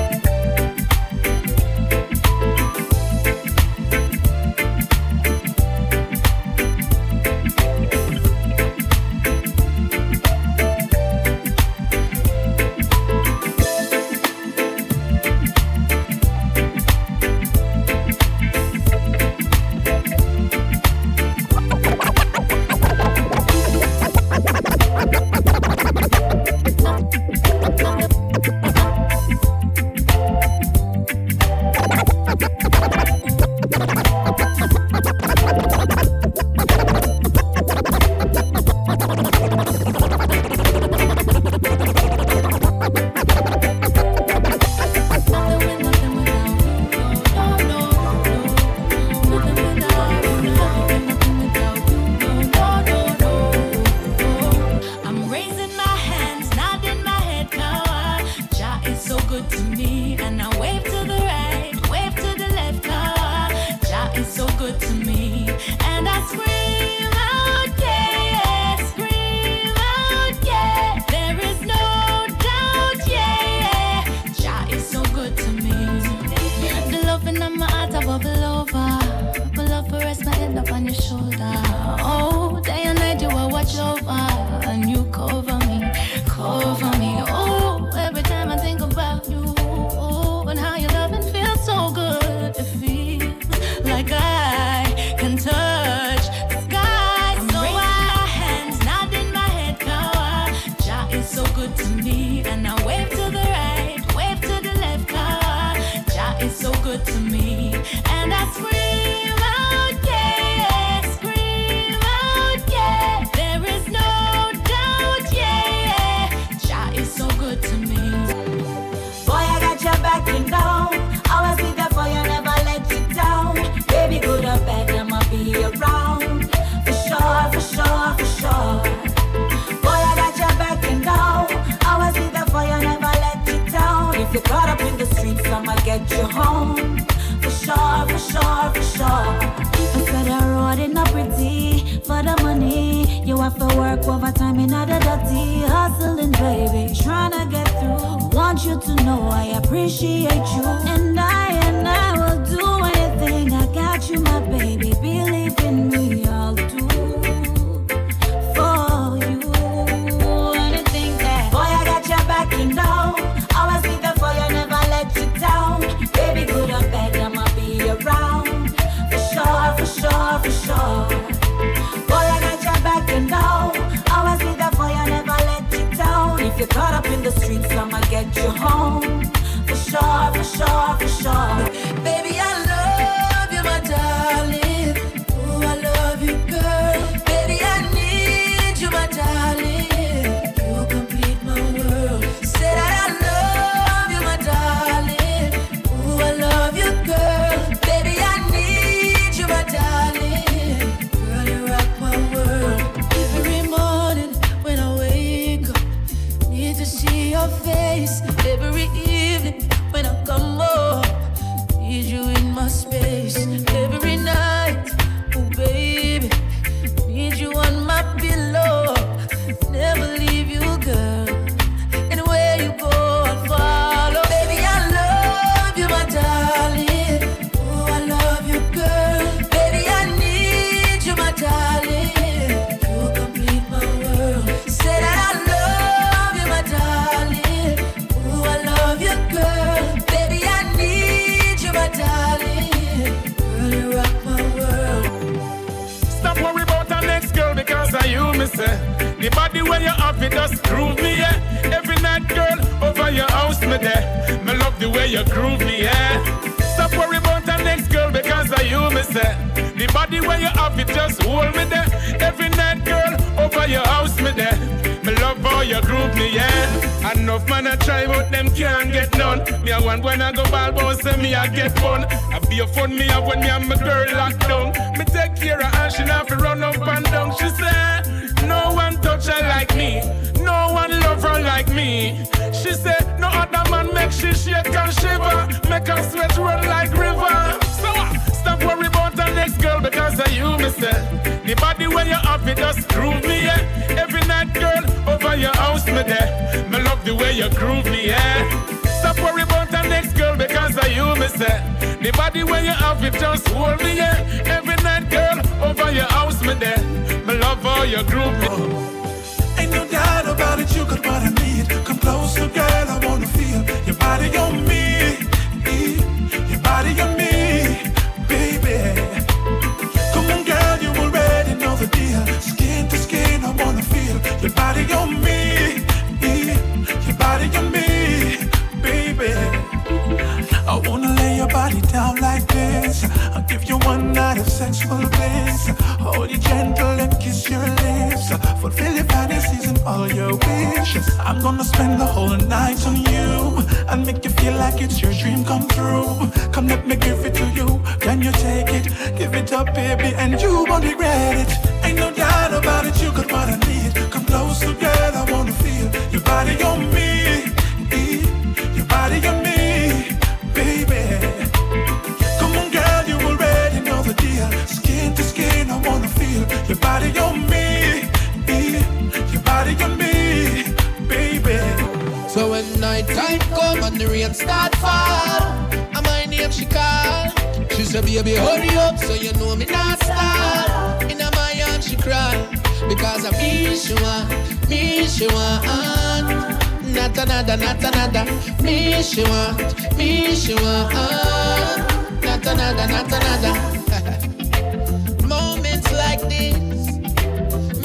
have to work overtime in other dirty hustling, baby. Trying to get through. Want you to know I appreciate you, and I and I will do. dream come true. Come let me give it to you. Can you take it? Give it up, baby, and you won't regret it. Ain't no doubt about it, you got what I need. Come closer, girl, I wanna feel your body on me. Your body on me, baby. Come on, girl, you already know the deal. Skin to skin, I wanna feel your body on me. nighttime come and the rain start fall. And my name she call. She said, baby, hurry up so you know me not stall. In my arm she cry because I miss she want, me she want. Not another, not another. Me she want, me she want. Not another, not another. *laughs* Moments like this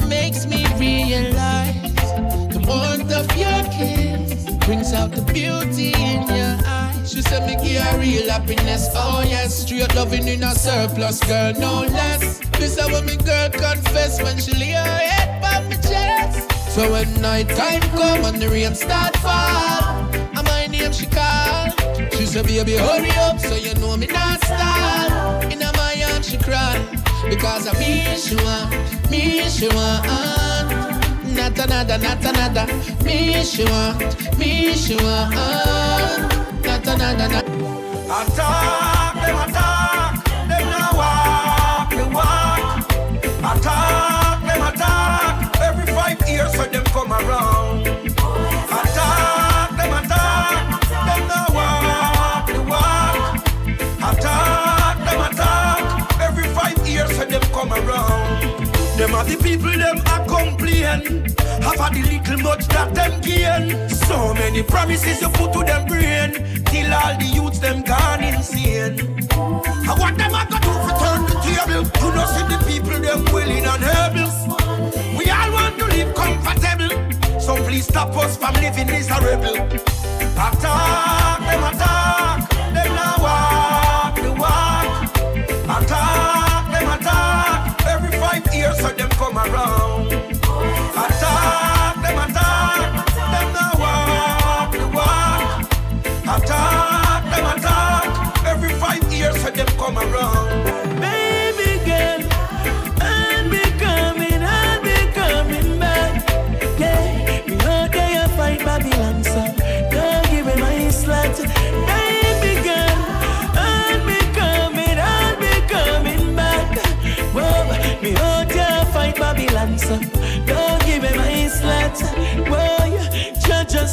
makes me realize the warmth of your kiss brings out the beauty in your eyes. She said, me give her real happiness. Oh, yes, straight loving in a surplus, girl, no less. This a woman, girl confess when she lay her head on my chest. So when night time come and the rain start fall, and my name she call. She said, baby, hurry up so you know me not stall. In my arms she cry, because I me she want, me she want. Not another, not another. Me she want, me she want. Not another, not. Attack, them attack, them now walk the walk. Attack, them attack, every five years so them come around. The people them a complain. Have the little much that them gain. So many promises you put to them brain. Till all the youths them gone insane. I want them a go do for turn the table? You know see the people them willing and able. We all want to live comfortable. So please stop us from living miserable. Attack them attack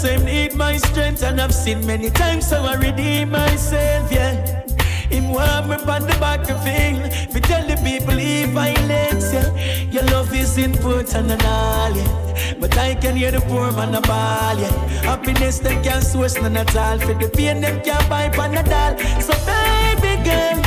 just need my strength, and I've seen many times so I redeem myself, yeah. Him want me on the back of thing We tell the people he violence, yeah. Your love is important and all, yeah. But I can hear the poor man a ball, yeah. Happiness them can't source none at all. For the pain them can't buy panadol So baby girl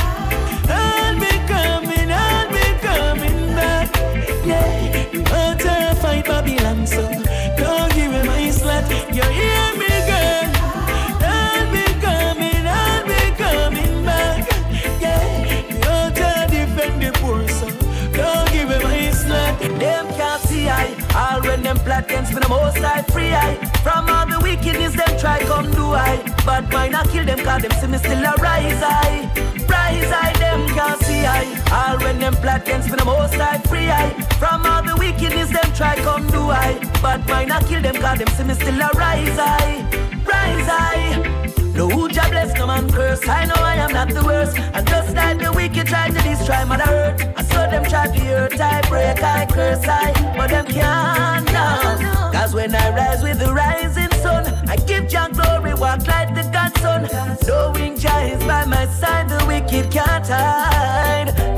against me, the most I free I. From all the wickedness, them try come do I. But mine I kill them, cause them see me still a rise I. Rise I, them can't see I. All when them plot against me, the most I free I. From all the wickedness, them try come do I. But mine I kill them, cause them see me still a rise I. Rise I. No Jah bless, no man curse. I know I am not the worst. And just like the wicked try to destroy my hurt, Saw them try to hurt. I break, I curse, I, but them can't now. Cause when I rise with the rising sun, I give Jah glory, walk like the Godson. Knowing Jah is by my side, the wicked can't hide.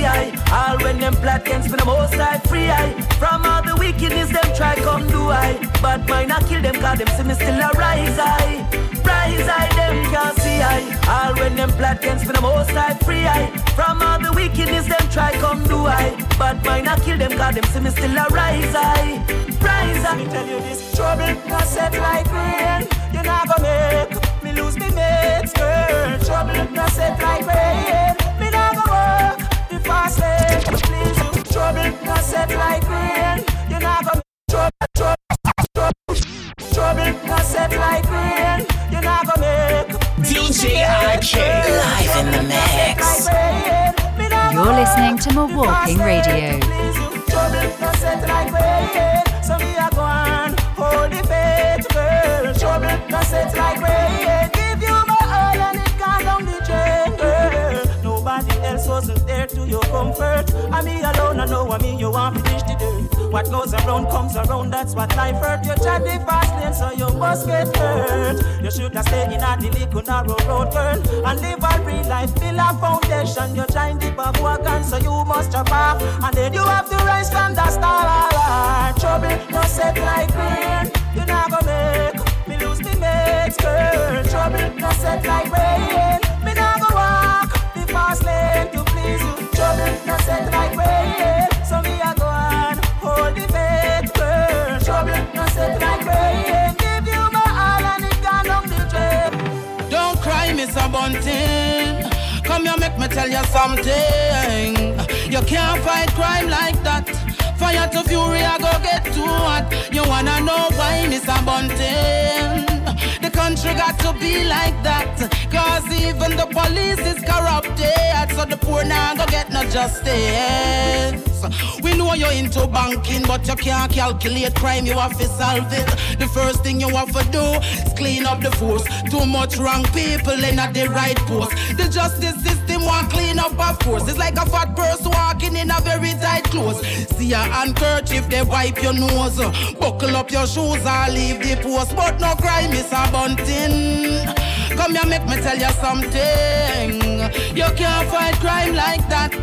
See I. All when them plot against me, the most I free I. From all the wickedness, them try come do I. But mine I kill them, cause them see me still a rise I. Rise I, them can't see I. All when them plot against me, the most I free I. From all the wickedness, them try come do I. But mine I kill them, cause them see me still a rise I. Rise I. Let me tell you this trouble, not set like rain. You gonna make me lose me mates, girl. Trouble, not set like rain. Me not gonna work the fast lane. Please, you. trouble, not set like rain. You not gonna trouble, trouble, trouble, trouble, not set like rain. You not gonna make DJ IK live in the mix. You're listening to Mawalking Radio. trouble, not set like rain. So me a go on, hold the comfort. I me alone, I know I mean you want to dish the. What goes around comes around, that's what life hurt. You tried the fast lane, so you must get hurt. You should have stayed in a little narrow road, girl, and live a real life, build a foundation. You're trying to back wagon, so you must jump off, and then you have to rise from the star. Trouble, no set like rain. Not gonna make me lose me mates, girl. Trouble, no set like rain. Me gonna walk the fast lane to please you. Trouble, no set like rain. So hold the faith, girl. Trouble, no set like rain. Give you my all and it down the drain. bunting. Come here, make me tell you something. You can't fight crime like that. Fire to fury, I go get too hot. You wanna know why, Mr. Bunting? Country got to be like that. Cause even the police is corrupted. So the poor now go get no justice. We know you're into banking, but you can't calculate crime. You have to solve it. The first thing you have to do is clean up the force. Too much wrong people in at the right post. The justice system want clean up, of course. It's like a fat person walking in a very tight clothes. See a handkerchief, they wipe your nose. Buckle up your shoes or leave the post. But no crime is a bunting. Come here, make me tell you something. You can't fight crime like that.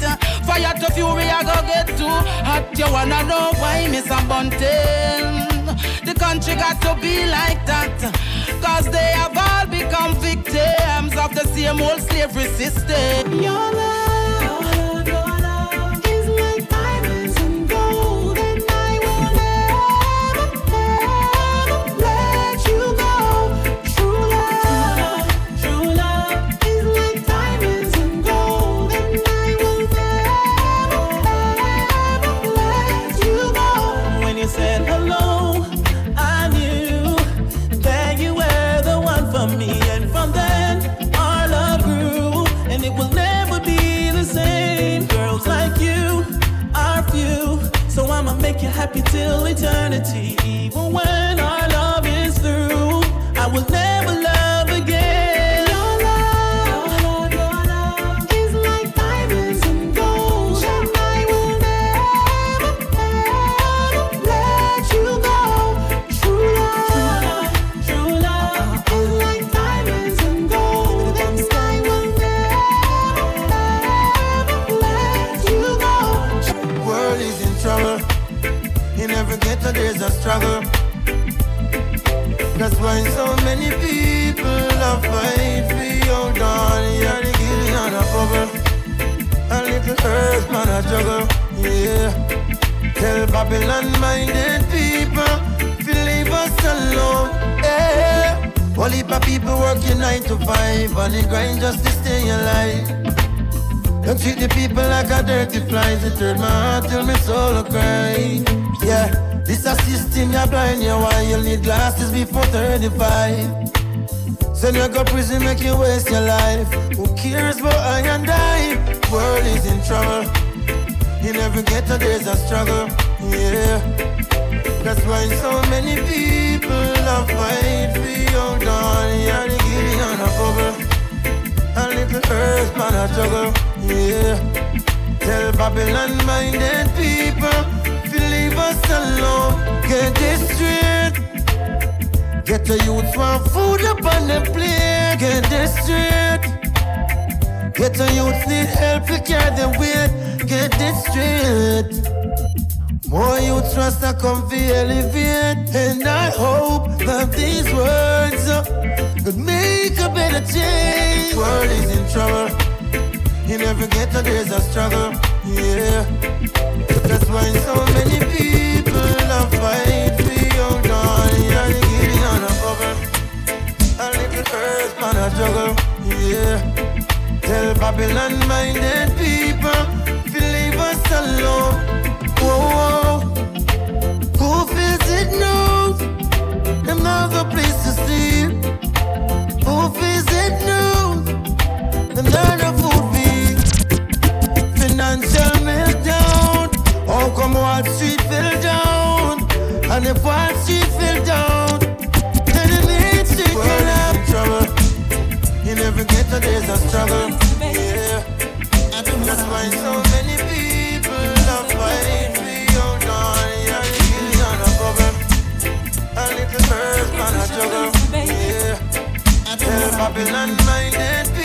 Fire to fury, I go get too hot. You wanna know why, Miss Bunting? The country got to be like that. Cause they have all become victims of the same old slavery system. Your love, happy till eternity. Even when our That's so many people are fight for your darling. You're the guinea on a bubble. A little earth man a juggle. Yeah. Tell Babylon minded people to leave us alone. Yeah. All heap of people working nine to five on the grind just to stay alive. Don't treat the people like a dirty flies. It hurt my heart till my soul cry. Yeah, this a system you're blind you why you need glasses before 35. Send you go prison, make you waste your life. Who cares about I and I? World is in trouble. In every ghetto there's a struggle. Yeah, that's why so many people are fight for your darling. You're the guinea on a bubble. A little earth man a juggle, yeah. Tell Babylon minded people us alone. Get this straight. Get the youth want food up on the plate. Get this straight. Get the youth need help to carry the weight. Get this straight. More youth trust to come to elevate. And I hope that these words could make a better change. World is in trouble. In every ghetto there's a struggle. Yeah. That's why so many people are fight for your darling. You're the guinea on a bubble. A little earth man. Yeah. Tell Babylon minded people leave us alone. Who feels it place to sleep. Who feels it food. Financial Wall Street fell down? And if Wall Street fell down, then the main street collapse. in trouble. In every ghetto there's a struggle. Yeah. That's why so many people are fighting for your. You're the guinea on a bubble. A little earth man a juggle. Yeah. Tell Babylon minded people.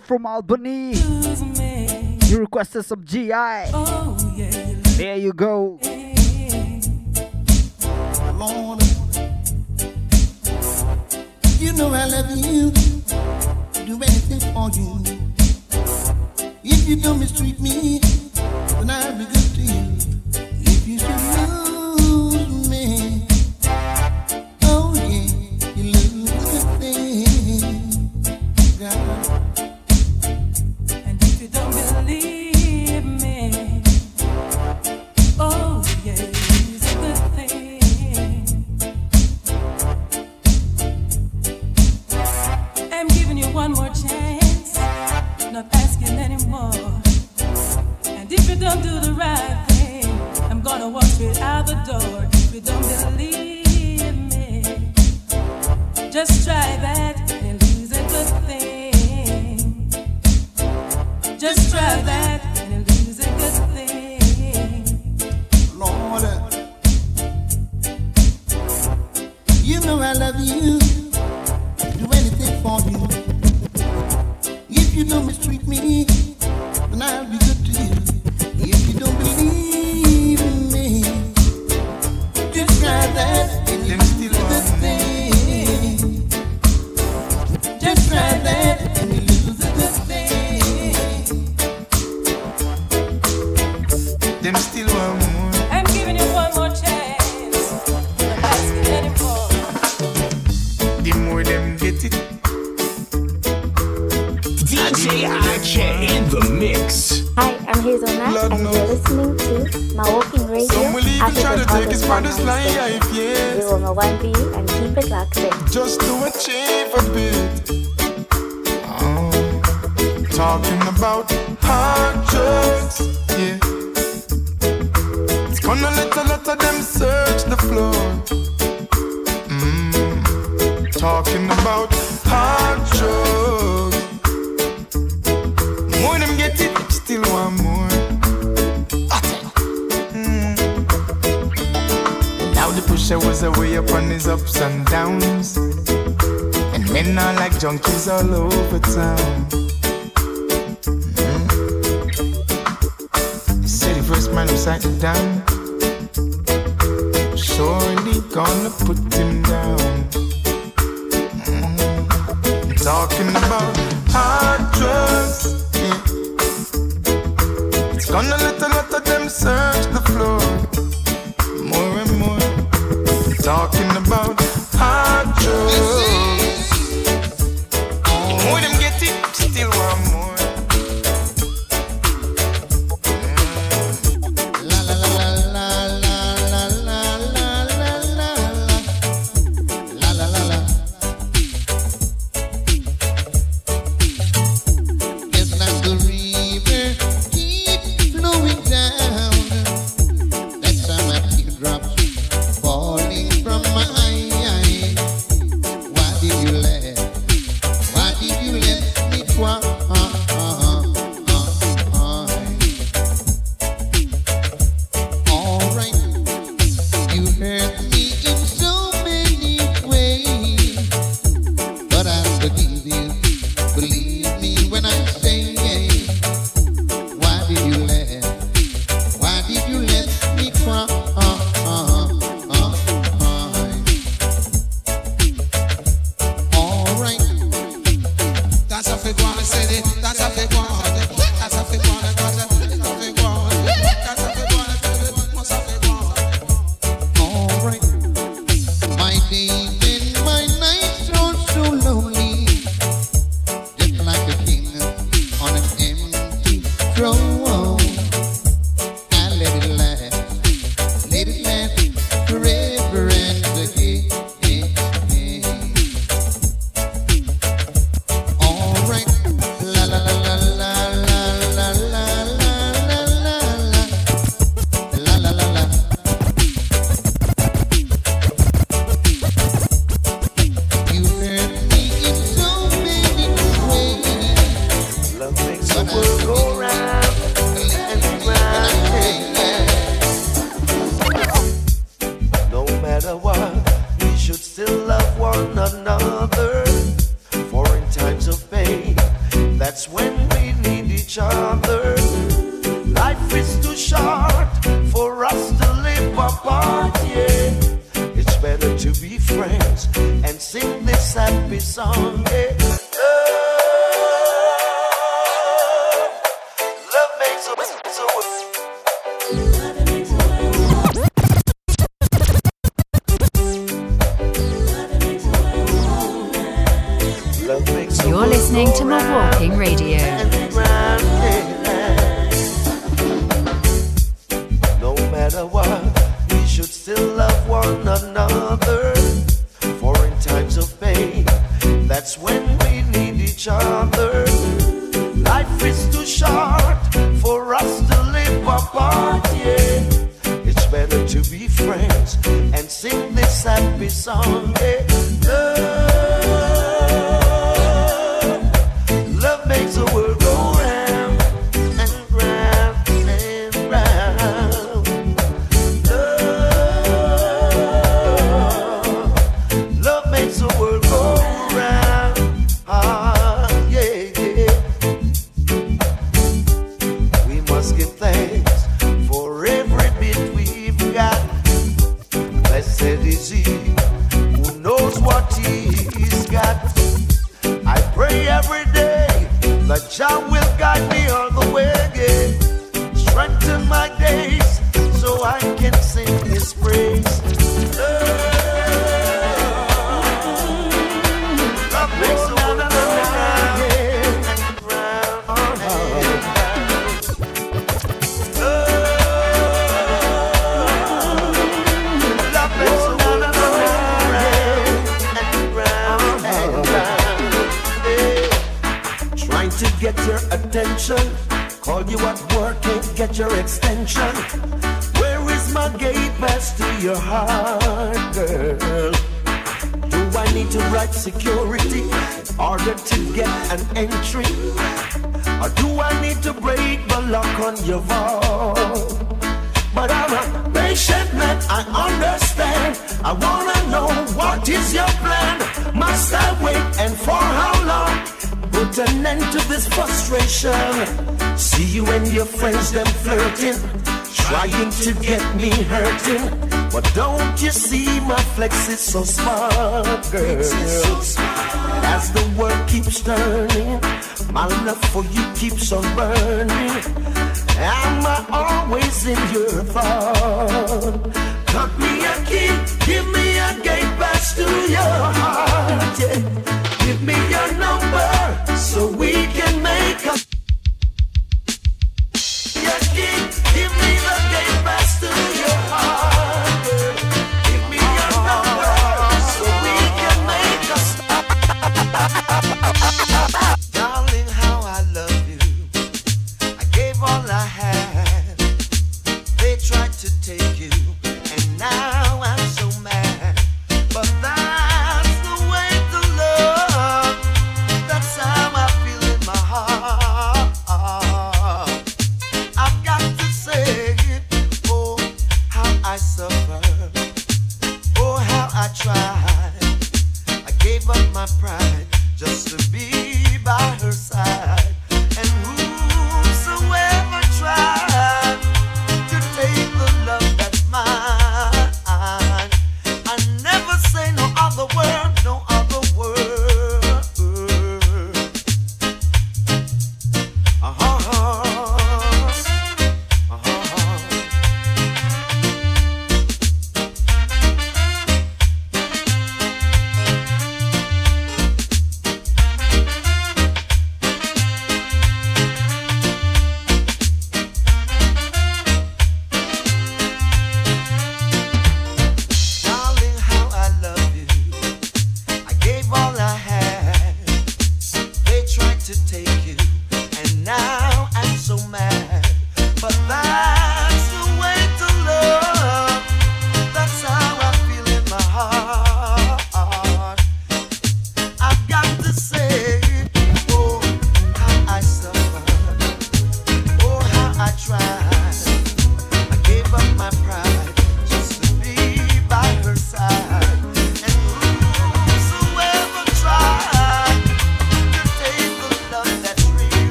From Albany. You requested some GI. Oh, there you go. Lord, you know I love you. Do anything for you. If you don't mistreat me,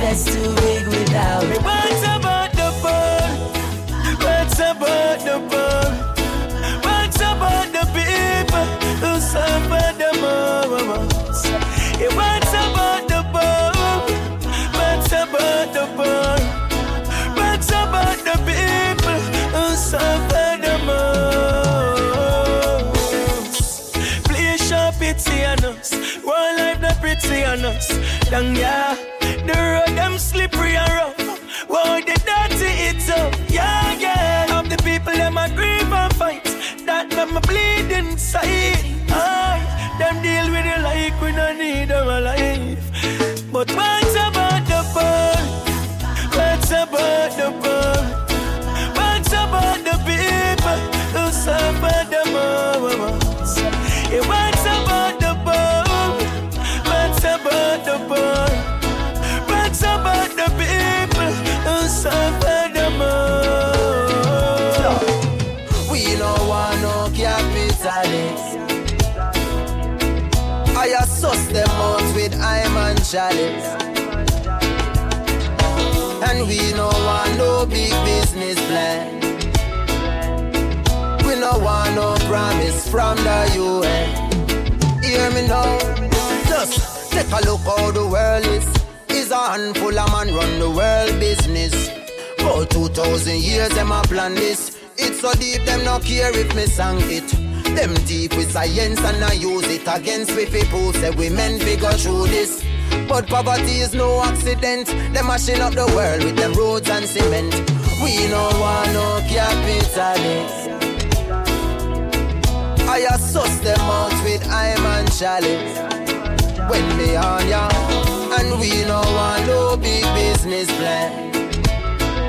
that's too big without me. What's about the ball? What's about the ball? What's about the people who suffer the most? Yeah, what's about the ball? What's about the ball? What's about the people who suffer the most? Please show pity on us. One life not pretty on us. Dang, yeah. Inside. Aye, them deal with it like we don't need them alive. And we no want no big business plan. We no want no promise from the UN. Hear me now. Just take a look how the world is. Is a handful of man run the world business. For 2,000 years, them a plan this. It's so deep, them no care if me sang it. Them deep with science and I use it against we people. Say we men go through this. But poverty is no accident. Them mashing up the world with them roads and cement. We no want no capitalist. I assess them out with I'm and chalice. When me on ya, and we no want no big business plan.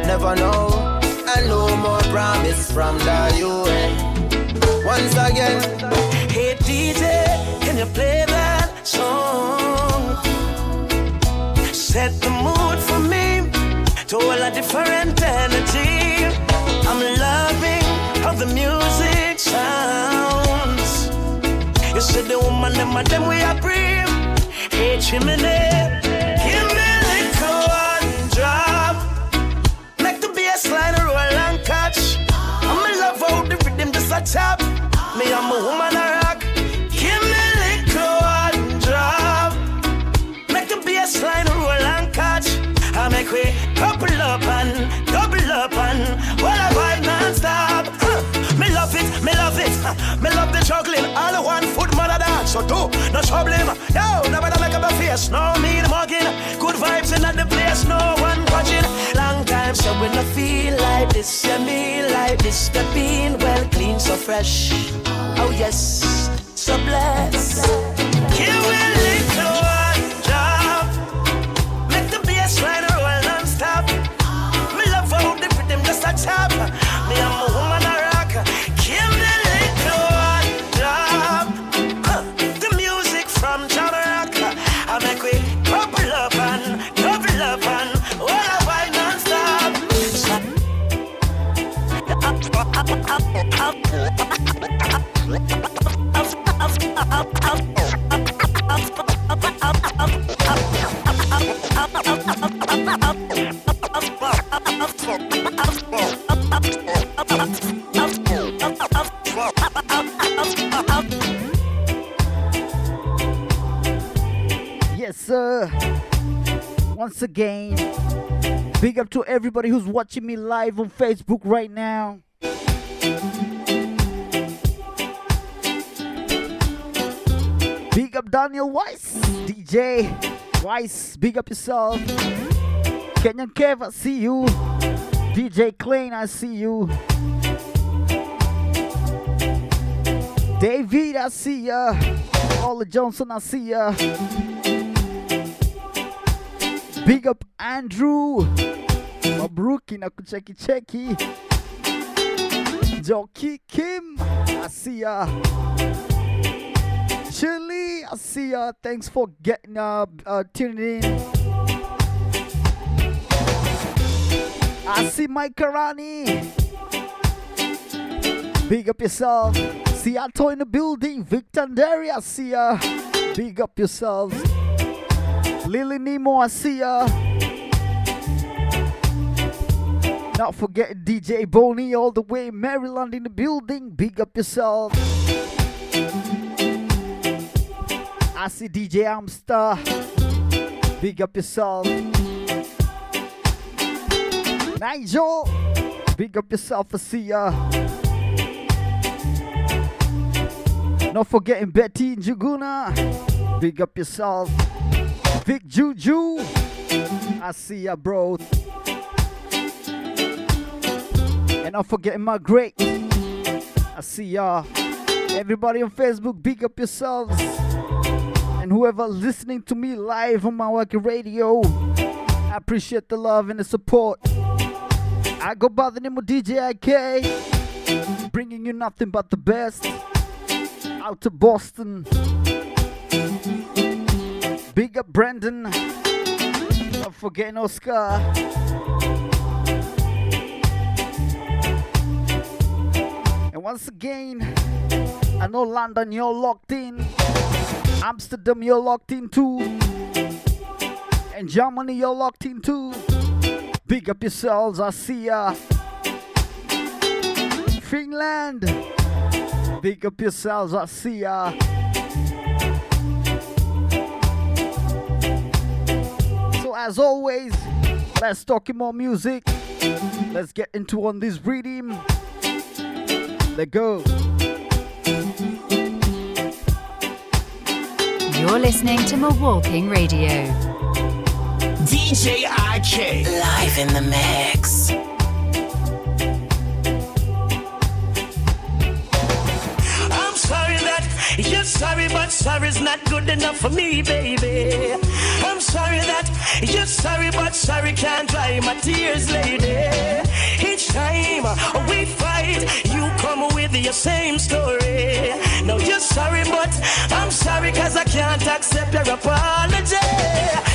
Never know, and no more promise from the UN. Once again, Hey DJ, can you play that song? Set the mood for me to all a different energy. I'm loving how the music sounds. You see the woman, them and them we are breathe. Hey chimney, give me one drop. Make the bass roll and catch. I'm in love how the rhythm just a tap. Me I'm a woman Do no trouble him. Yo, nobody make up a face. No the mugging. Good vibes in the place. No one watching. Long time so when I feel like this, yeah me like this. The bean well clean, so fresh. Oh yes, so blessed. Give me Once again, big up to everybody who's watching me live on Facebook right now. Big up Daniel Weiss, DJ Weiss, big up yourself. Kenyan Kev, I see you. DJ Klein, I see you. David, I see ya. Ola Johnson, I see ya. Big up Andrew. Mabruki na kucheki cheki. Joki Kim, I see ya. Shirley, I see ya. Thanks for getting uh, uh tuning in. I see Mike Karani. Big up yourself. Seattle in the building. Victor Derry, I see ya. Big up yourselves. Lily Nemo, I see ya. Not forgetting DJ Boney all the way Maryland in the building. Big up yourself. I see DJ Amstar. Big up yourself. Nigel. Big up yourself, I see ya. Not forgetting Betty and Juguna. Big up yourself. Vic Juju. I see ya, bro. And I'm forgetting my great. I see ya. Everybody on Facebook, big up yourselves. And whoever listening to me live on Mawalking radio, I appreciate the love and the support. I go by the name of DJ IK, bringing you nothing but the best. Out to Boston. Big up Brandon. Not forgetting Oscar. And once again, I know London, you're locked in. Amsterdam, you're locked in too. And Germany, you're locked in too. Big up yourselves, I see ya. Finland, big up yourselves, I see ya. As always, let's talk more music. Let's get into on this rhythm. Let go. You're listening to Mawalking Radio. DJ IK. Live in the mix. I'm sorry that you're sorry, but sorry's not good enough for me, baby. I'm sorry that you're sorry, but sorry can't dry my tears, lady. Each time we fight, you come with your same story. No, you're sorry, but I'm sorry cause I can't accept your apology.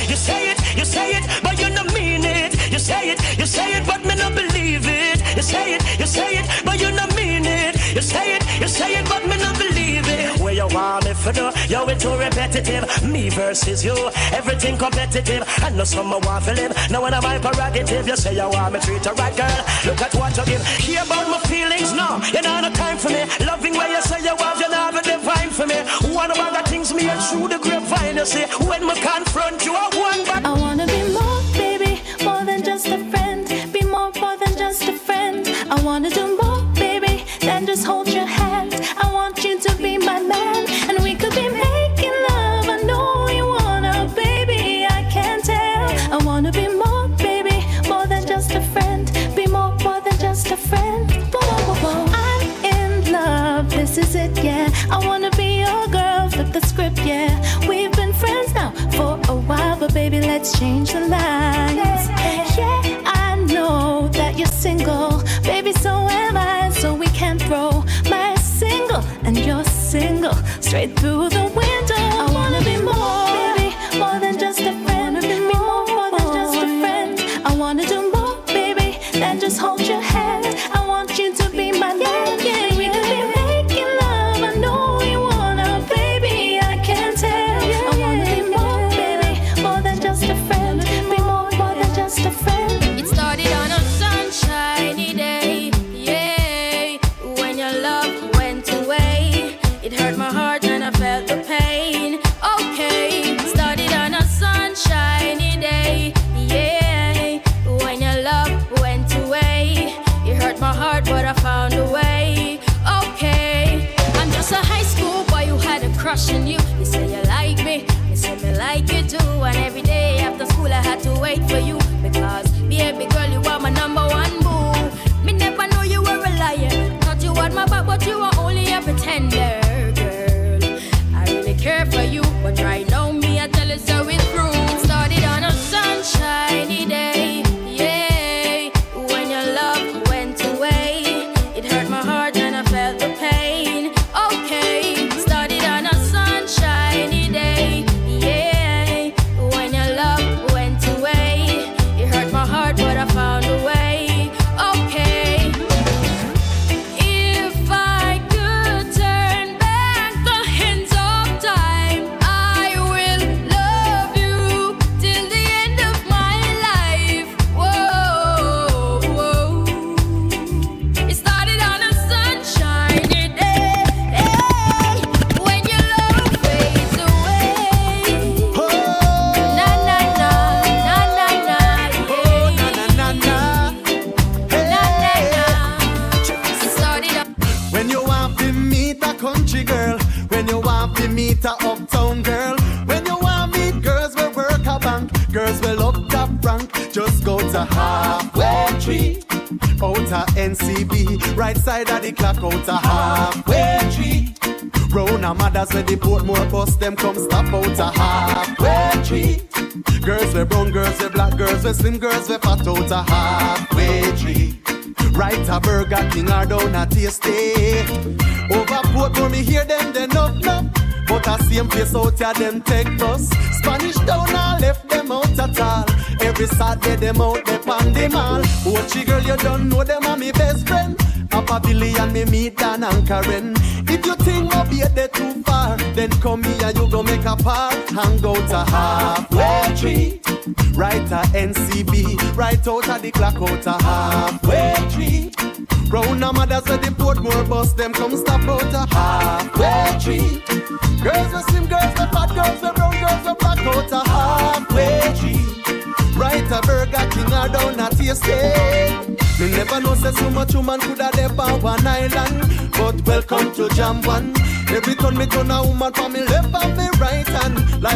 You say it, you say it, but you don't mean it. You say it, you say it, but me not believe it. You say it, you say it, but you don't mean it. You say it, you say it, but me not it. Where you do? Yo, it too repetitive. Me versus you, everything competitive. I know some to live. Now when I'm my prerogative, you say you want me treat a right girl. Look at what you give. Hear about my feelings? No, you know no time for me. Loving where you say you want, you know the divine for me. One of the things me and through the grapevine, you see. When me confront you, I want back. I wanna be more, baby, more than just a friend. Be more, more than just a friend. I wanna do more, baby, than just hold your hand.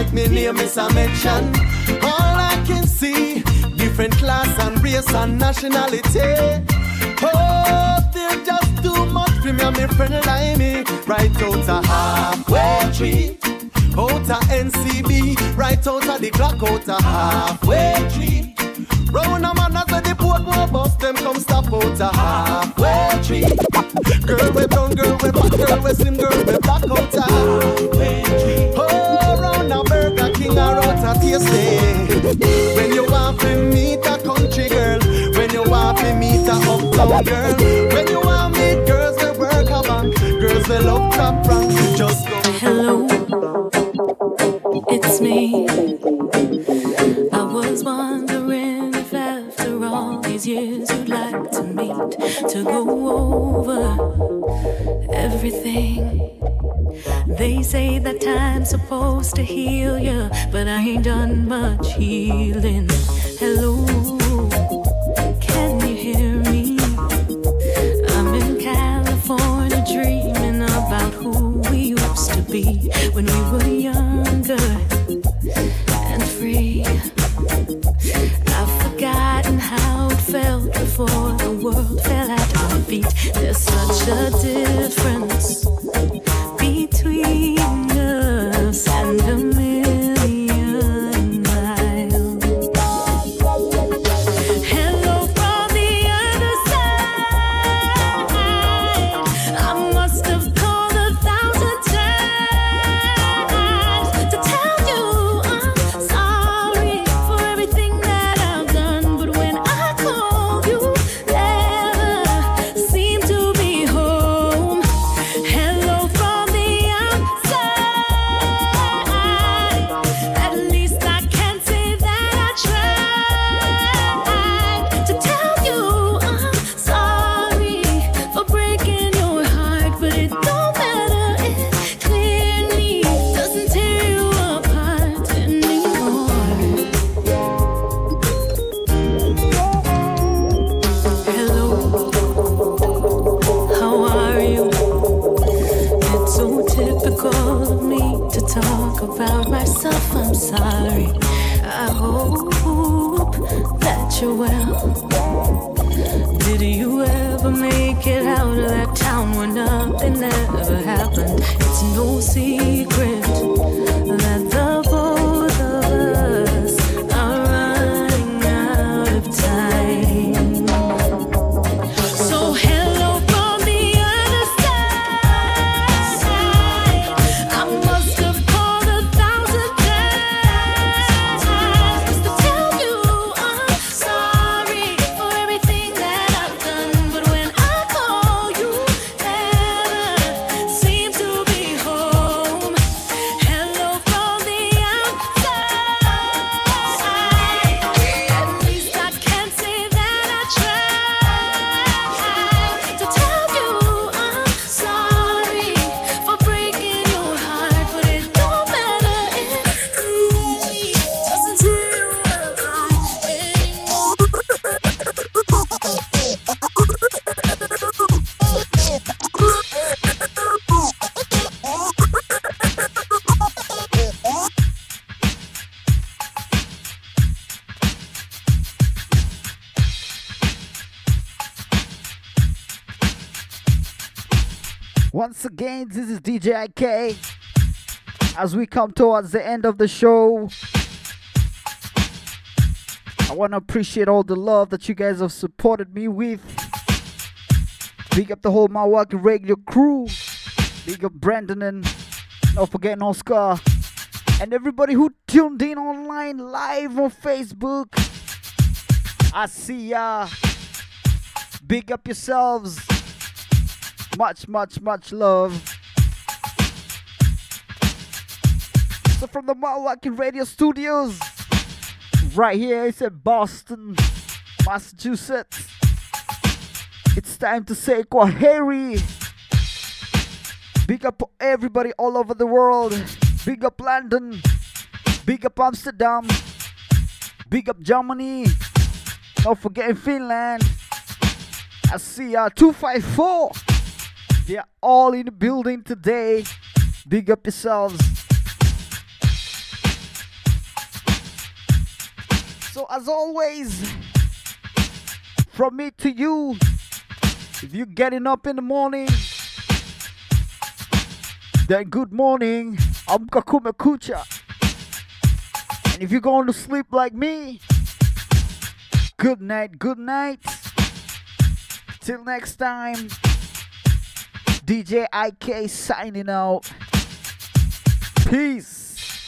Like me name is a mention. All I can see, different class and race and nationality. Oh, they're just too much for me and me friend like me. Right out a halfway tree. Out a NCB, right out of the clock, out a halfway tree. Round a man as the Portmore bus, them come stop out a halfway tree. Girl with brown, girl with black, girl with slim, girl with black out a halfway tree. Oh, a tasty. When you want to meet a country girl, when you want to meet a uptown girl, when you want to meet girls that work a bank, girls that love top rank, just go. Hello, it's me. I was wondering if after all these years you'd like to meet to go over everything. They say that time's supposed to heal you, but I ain't done much healing. Hello, can you hear me? I'm in California dreaming about who we used to be when we were younger and free. I've forgotten how it felt before the world fell at our feet. There's such a difference Once again, this is DJ IK. As we come towards the end of the show, I want to appreciate all the love that you guys have supported me with. Big up the whole Mawalking radio crew. Big up Brandon and not forgetting Oscar. And everybody who tuned in online live on Facebook. I see ya. Big up yourselves. Much, much, much love. So from the Mawalking Radio Studios, right here, it's in Boston, Massachusetts. It's time to say Kwaheri. Big up everybody all over the world. Big up London. Big up Amsterdam. Big up Germany. Don't forget Finland. I see uh 254. They're all in the building today. Big up yourselves. So as always, from me to you, if you're getting up in the morning, then good morning. I'm Kakuma Kucha. And if you're going to sleep like me, good night, good night. Till next time, DJ IK signing out. Peace.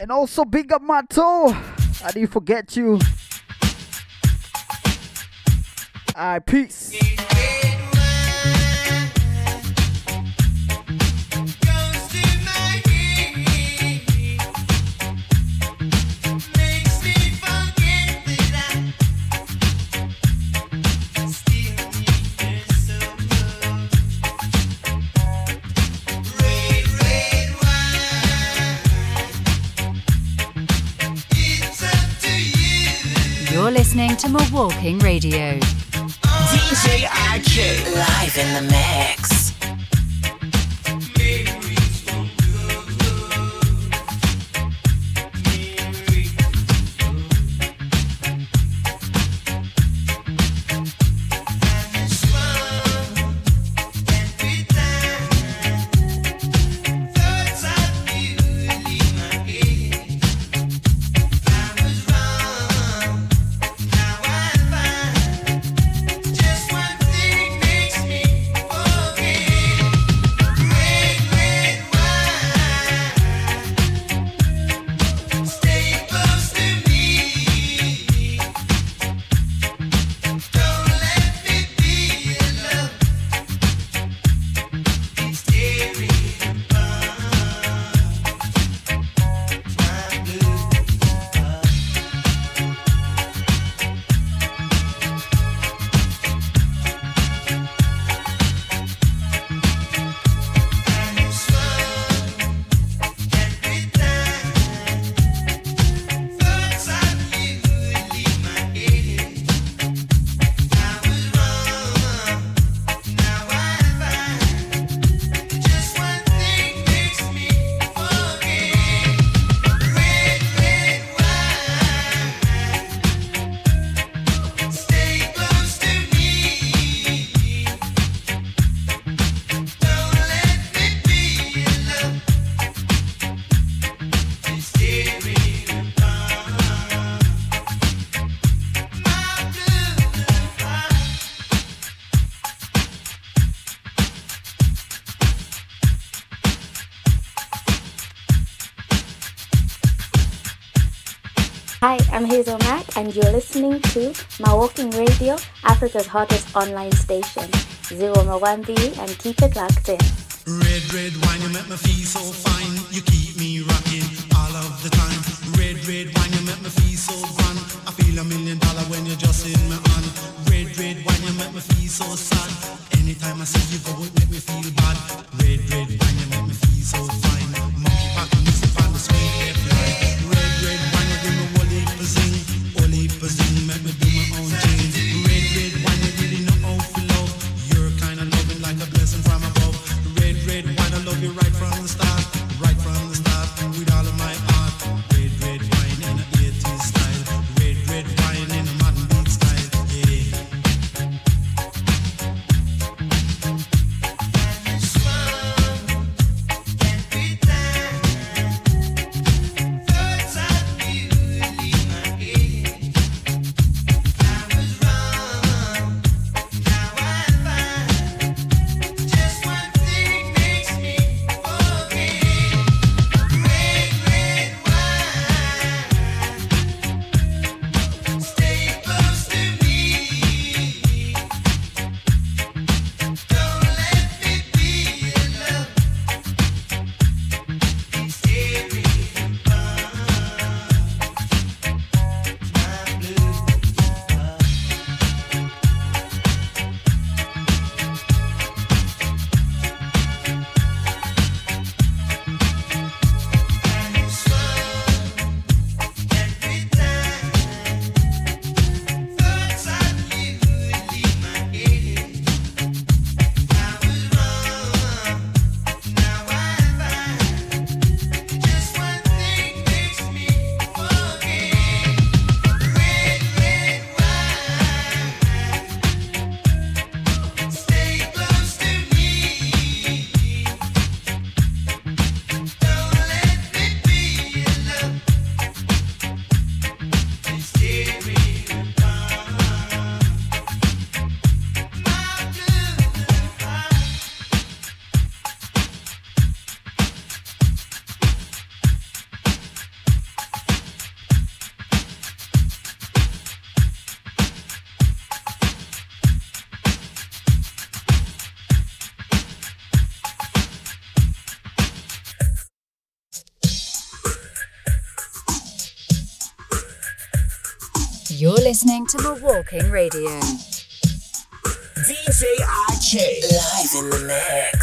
And also big up my toe. I didn't forget you. Alright, peace. Listening to Mawalking Radio. DJ IK live in the mix. And you're listening to Mawalking Radio, Africa's hottest online station. Zero Mwambi, and keep it locked in. Red, red wine, you make me feel so fine. You keep me rocking all of the time. Red, red wine, you make me feel so grand. I feel a million dollar when you're just in my hand. Red, red wine, you make me feel so sad. Anytime I see you go, it make me feel bad. Red, red wine, you make me feel so fine. Listening to Mawalking Radio. DJ IK live in the mix.